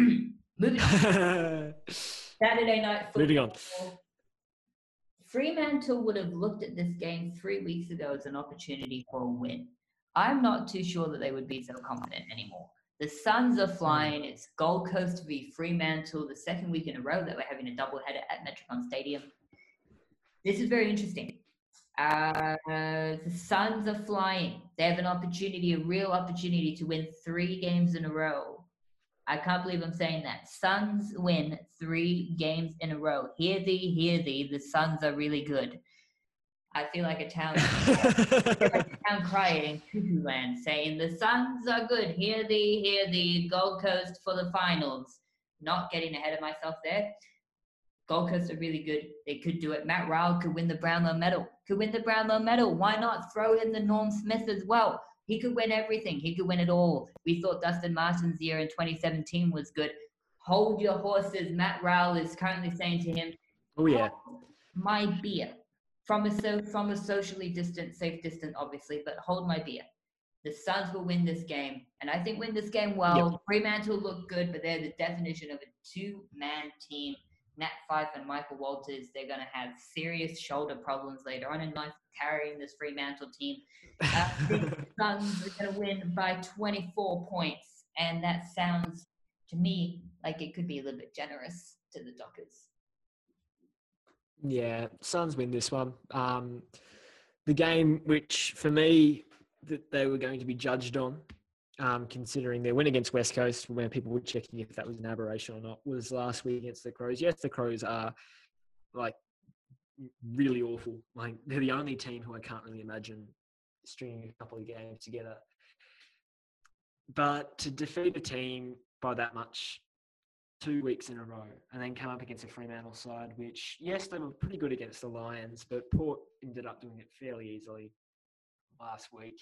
moving on. [laughs] Saturday night football. Moving on. Fremantle would have looked at this game three weeks ago as an opportunity for a win. I'm not too sure that they would be so confident anymore. The Suns are flying. It's Gold Coast v Fremantle, the second week in a row that we're having a doubleheader at Metricon Stadium. This is very interesting. Uh, the Suns are flying. They have an opportunity, a real opportunity to win three games in a row. I can't believe I'm saying that. Suns win three games in a row. Hear thee, hear thee. The Suns are really good. I feel like a town, [laughs] like a town crier in Cuckoo Land saying, The Suns are good. Hear thee, hear thee. Gold Coast for the finals. Not getting ahead of myself there. Gold Coast are really good. They could do it. Matt Rowell could win the Brownlow medal. Could win the Brownlow medal. Why not throw in the Norm Smith as well? He could win everything. He could win it all. We thought Dustin Martin's year in 2017 was good. Hold your horses. Matt Rowell is currently saying to him, Oh, yeah. My beer from a so from a socially distant, safe distance, obviously, but hold my beer. The Suns will win this game, and I think win this game well. Yep. Fremantle look good, but they're the definition of a two-man team. Nat Fyfe and Michael Walters, they're going to have serious shoulder problems later on in life carrying this Fremantle team. Uh, the [laughs] Suns are going to win by 24 points, and that sounds to me like it could be a little bit generous to the Dockers. Yeah, Suns win this one. Um, the game, which for me, that they were going to be judged on, um, considering their win against West Coast, where people were checking if that was an aberration or not, was last week against the Crows. Yes, the Crows are like really awful. Like they're the only team who I can't really imagine stringing a couple of games together. But to defeat a team by that much two weeks in a row and then come up against a Fremantle side, which, yes, they were pretty good against the Lions, but Port ended up doing it fairly easily last week.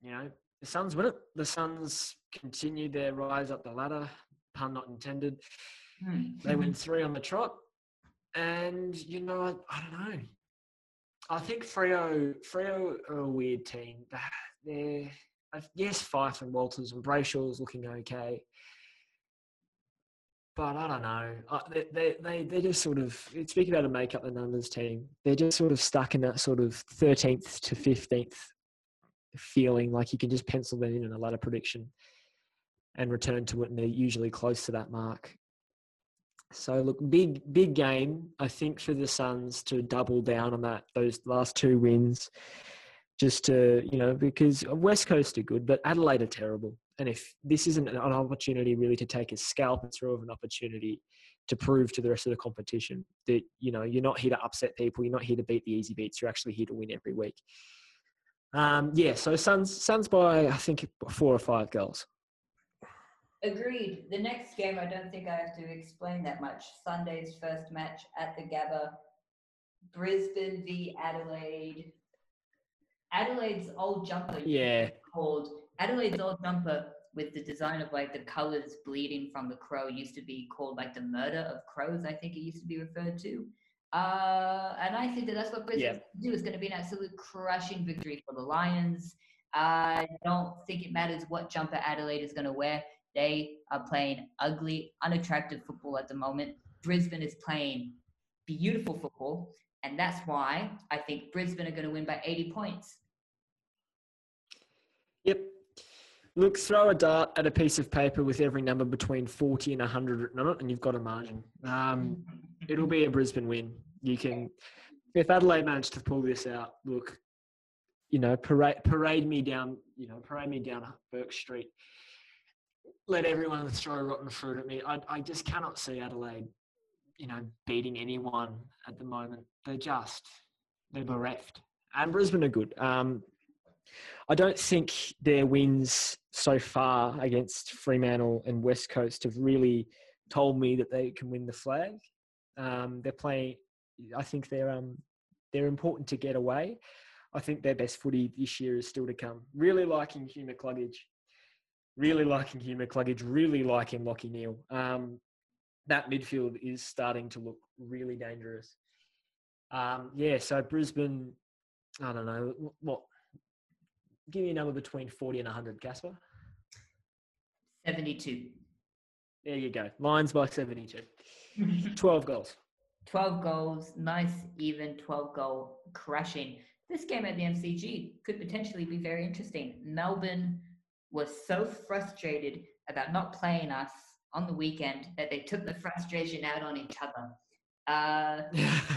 You know, the Suns win it. The Suns continued their rise up the ladder, pun not intended. Hmm. They win [laughs] three on the trot. And, you know, I, I don't know. I think Freo, Freo are a weird team. they're yes, Fyfe and Walters and Brayshaw's looking okay. But I don't know. They, they, they, they're just sort of, speaking about a make up the numbers team, they're just sort of stuck in that sort of 13th to 15th feeling like you can just pencil them in in a ladder prediction and return to it, and they're usually close to that mark. So look, big big game. I think for the Suns to double down on that those last two wins, just to you know because West Coast are good, but Adelaide are terrible. And if this isn't an opportunity really to take a scalp, it's sort of an opportunity to prove to the rest of the competition that you know you're not here to upset people. You're not here to beat the easy beats. You're actually here to win every week. Um, yeah, so Suns Suns by I think four or five goals. Agreed. The next game, I don't think I have to explain that much. Sunday's first match at the Gabba, Brisbane v Adelaide. Adelaide's old jumper. Yeah. Called Adelaide's old jumper with the design of like the colors bleeding from the crow used to be called like the murder of crows. I think it used to be referred to. Uh, and I think that that's what Brisbane yeah. do. It's going to be an absolute crushing victory for the Lions. I don't think it matters what jumper Adelaide is going to wear. They are playing ugly, unattractive football at the moment. Brisbane is playing beautiful football, and that's why I think Brisbane are going to win by 80 points. Yep. Look, throw a dart at a piece of paper with every number between 40 and 100 written on it, and you've got a margin. Um, it'll be a Brisbane win. You can, if Adelaide manage to pull this out, look, you know, parade, parade me down, you know, parade me down Bourke Street let everyone throw rotten fruit at me. I, I just cannot see Adelaide, you know, beating anyone at the moment. They're just, they're bereft. And Brisbane are good. Um, I don't think their wins so far against Fremantle and West Coast have really told me that they can win the flag. Um, they're playing. I think they're um, they're important to get away. I think their best footy this year is still to come. Really liking Hugh McCluggage really liking Hugh McCluggage, really liking Lachie Neale. Um, that midfield is starting to look really dangerous. Um, yeah, so Brisbane, I don't know, what? Give me a number between 40 and 100, Casper. 72. There you go. Lions by 72. [laughs] 12 goals. 12 goals, nice, even 12 goal crushing. This game at the MCG could potentially be very interesting. Melbourne was so frustrated about not playing us on the weekend that they took the frustration out on each other. Uh,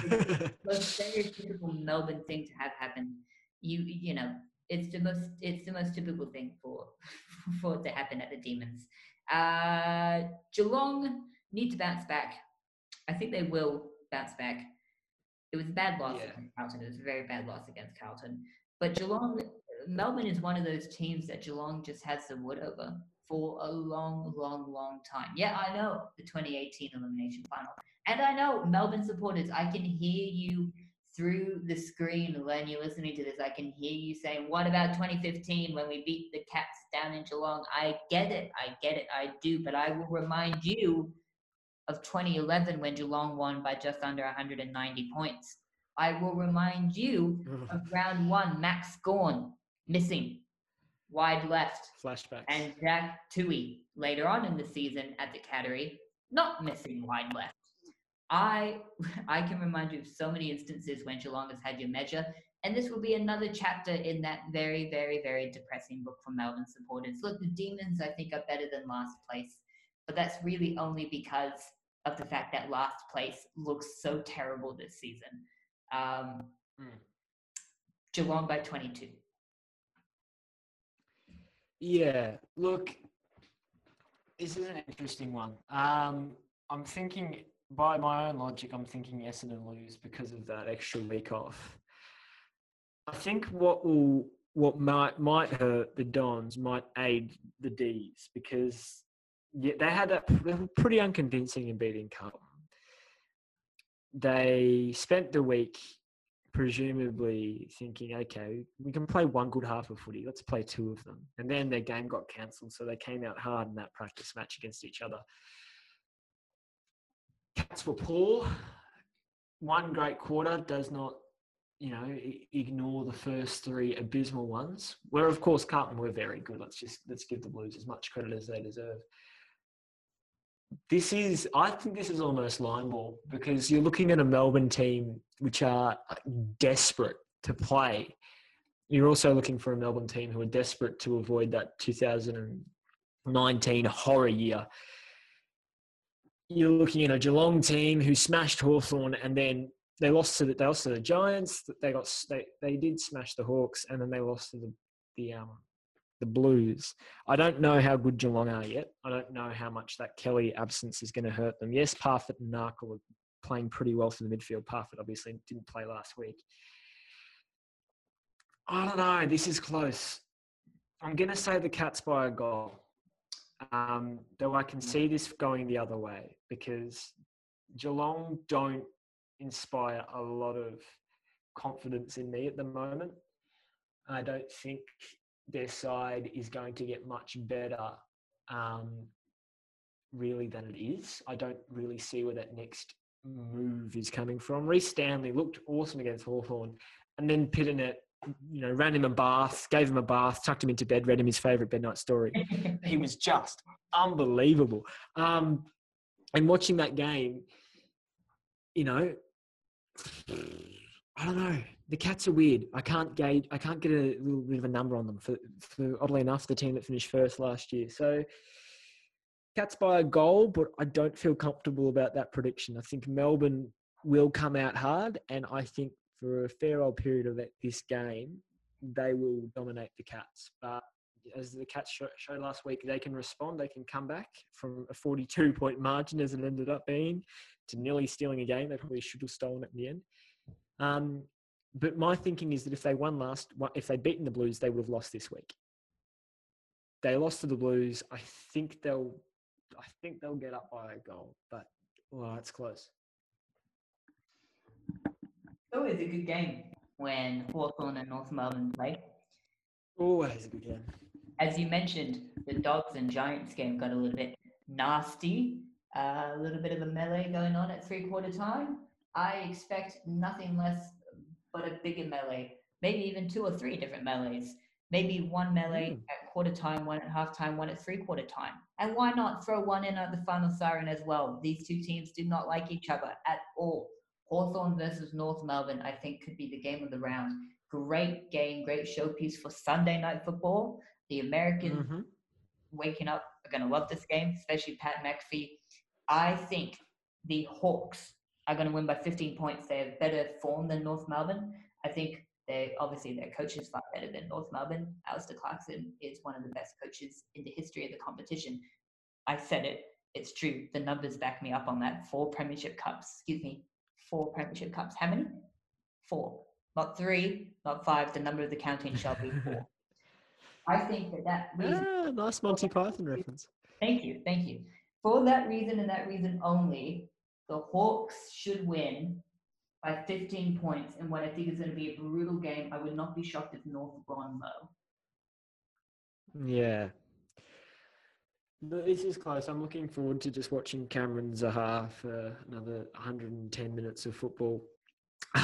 the most stereotypical Melbourne thing to have happen. You you know, it's the most it's the most typical thing for [laughs] for it to happen at the Demons. Uh, Geelong need to bounce back. I think they will bounce back. It was a bad loss yeah. against Carlton. It was a very bad loss against Carlton. But Geelong Melbourne is one of those teams that Geelong just has the wood over for a long, long, long time. Yeah, I know the 2018 elimination final. And I know Melbourne supporters, I can hear you through the screen when you're listening to this. I can hear you saying, What about 2015 when we beat the Cats down in Geelong? I get it. I get it. I do. But I will remind you of 2011 when Geelong won by just under 190 points. I will remind you mm. of round one, Max Gawn missing wide left. Flashbacks. And Jack Tui later on in the season at the Cattery, not missing wide left. I [laughs] I can remind you of so many instances when Geelong has had your measure, and this will be another chapter in that very, very, very depressing book for Melbourne supporters. Look, the Demons I think are better than last place, but that's really only because of the fact that last place looks so terrible this season. Um, mm. Geelong by 22. Yeah, look, this is an interesting one. Um, I'm thinking, by my own logic, I'm thinking Essendon lose because of that extra week off. I think what will what might might hurt the Dons might aid the D's because yeah, they had a they were pretty unconvincing in beating Carlton. They spent the week presumably thinking, okay, we can play one good half of footy. Let's play two of them. And then their game got cancelled, so they came out hard in that practice match against each other. Cats were poor. One great quarter does not you know, ignore the first three abysmal ones. Where of course Carlton were very good. Let's just let's give the Blues as much credit as they deserve. This is, I think, this is almost line ball because you're looking at a Melbourne team which are desperate to play. You're also looking for a Melbourne team who are desperate to avoid that 2019 horror year. You're looking at a Geelong team who smashed Hawthorn and then they lost to the, they lost to the Giants. They got they, they did smash the Hawks, and then they lost to the the um the Blues. I don't know how good Geelong are yet. I don't know how much that Kelly absence is going to hurt them. Yes, Parfitt and Narkle are playing pretty well for the midfield. Parfitt obviously didn't play last week. I don't know. This is close. I'm going to say the Cats by a goal. Um, though I can see this going the other way because Geelong don't inspire a lot of confidence in me at the moment. I don't think their side is going to get much better, um, really, than it is. I don't really see where that next move is coming from. Rhys Stanley looked awesome against Hawthorn, and then Pittonet, you know, ran him a bath, gave him a bath, tucked him into bed, read him his favourite bednight story. [laughs] he was just unbelievable. Um, and watching that game, you know, I don't know. The Cats are weird. I can't gauge. I can't get a little bit of a number on them. For, for oddly enough, the team that finished first last year. So Cats by a goal, but I don't feel comfortable about that prediction. I think Melbourne will come out hard, and I think for a fair old period of this game, they will dominate the Cats. But as the Cats showed last week, they can respond. They can come back from a 42 point margin as it ended up being to nearly stealing a game. They probably should have stolen it in the end. Um, but my thinking is that if they won last, if they'd beaten the Blues, they would have lost this week. They lost to the Blues. I think they'll, I think they'll get up by a goal, but well, it's close. It's always a good game when Hawthorn and North Melbourne play. Always a good game. As you mentioned, the Dogs and Giants game got a little bit nasty a little bit of a melee going on at three quarter time. I expect nothing less but a bigger melee, maybe even two or three different melees. Maybe one melee mm. at quarter time, one at half time, one at three quarter time. And why not throw one in at the final siren as well? These two teams do not like each other at all. Hawthorn versus North Melbourne, I think, could be the game of the round. Great game, great showpiece for Sunday night football. The Americans mm-hmm. waking up are going to love this game, especially Pat McAfee I think the Hawks are going to win by 15 points. They have better form than North Melbourne. I think they obviously their coach is far better than North Melbourne. Alastair Clarkson is one of the best coaches in the history of the competition. I said it. It's true. The numbers back me up on that. Four Premiership Cups. Excuse me. Four Premiership Cups. How many? Four. Not three, not five. The number of the counting shall be four. [laughs] I think that that reason. Ah, nice Monty Python reference. Thank you. Thank you. For that reason and that reason only, the Hawks should win by 15 points in what I think is going to be a brutal game. I would not be shocked if North won though. Yeah. This is close. I'm looking forward to just watching Cameron Zurhaar for another 110 minutes of football.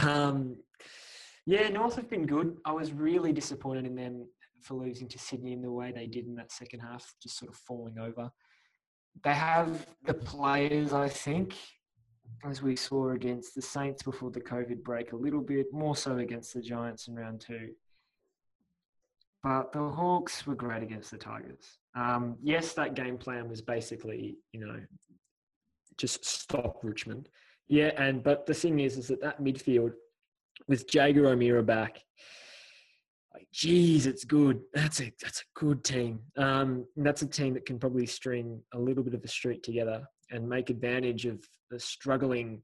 Um, yeah, North have been good. I was really disappointed in them for losing to Sydney in the way they did in that second half, just sort of falling over they have the players, I think, as we saw against the Saints before the COVID break, a little bit more so against the Giants in round two. But the Hawks were great against the Tigers. Um, yes, that game plan was basically, you know, just stop Richmond. Yeah, and but the thing is, is that that midfield with Jaeger O'Meara back, like, geez, it's good. That's a that's a good team. Um, that's a team that can probably string a little bit of a streak together and make advantage of the struggling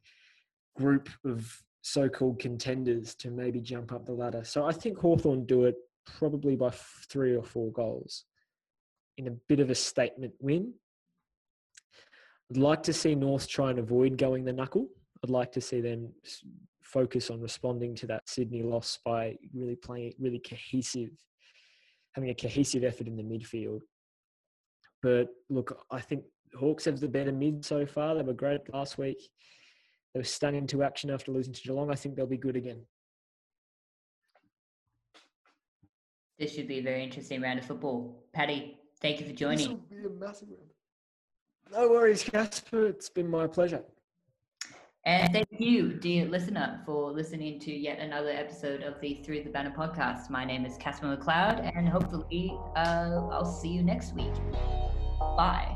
group of so-called contenders to maybe jump up the ladder. So I think Hawthorn do it probably by three or four goals in a bit of a statement win. I'd like to see North try and avoid going the knuckle. I'd like to see them focus on responding to that Sydney loss by really playing really cohesive, having a cohesive effort in the midfield. But look, I think Hawks have the better mid so far. They were great last week. They were stung into action after losing to Geelong. I think they'll be good again. This should be a very interesting round of football. Paddy, thank you for joining. This joining. will be a massive round. No worries, Casper. It's been my pleasure. And thank you, dear listener, for listening to yet another episode of the Through the Banner podcast. My name is Casper McLeod, and hopefully, uh, I'll see you next week. Bye.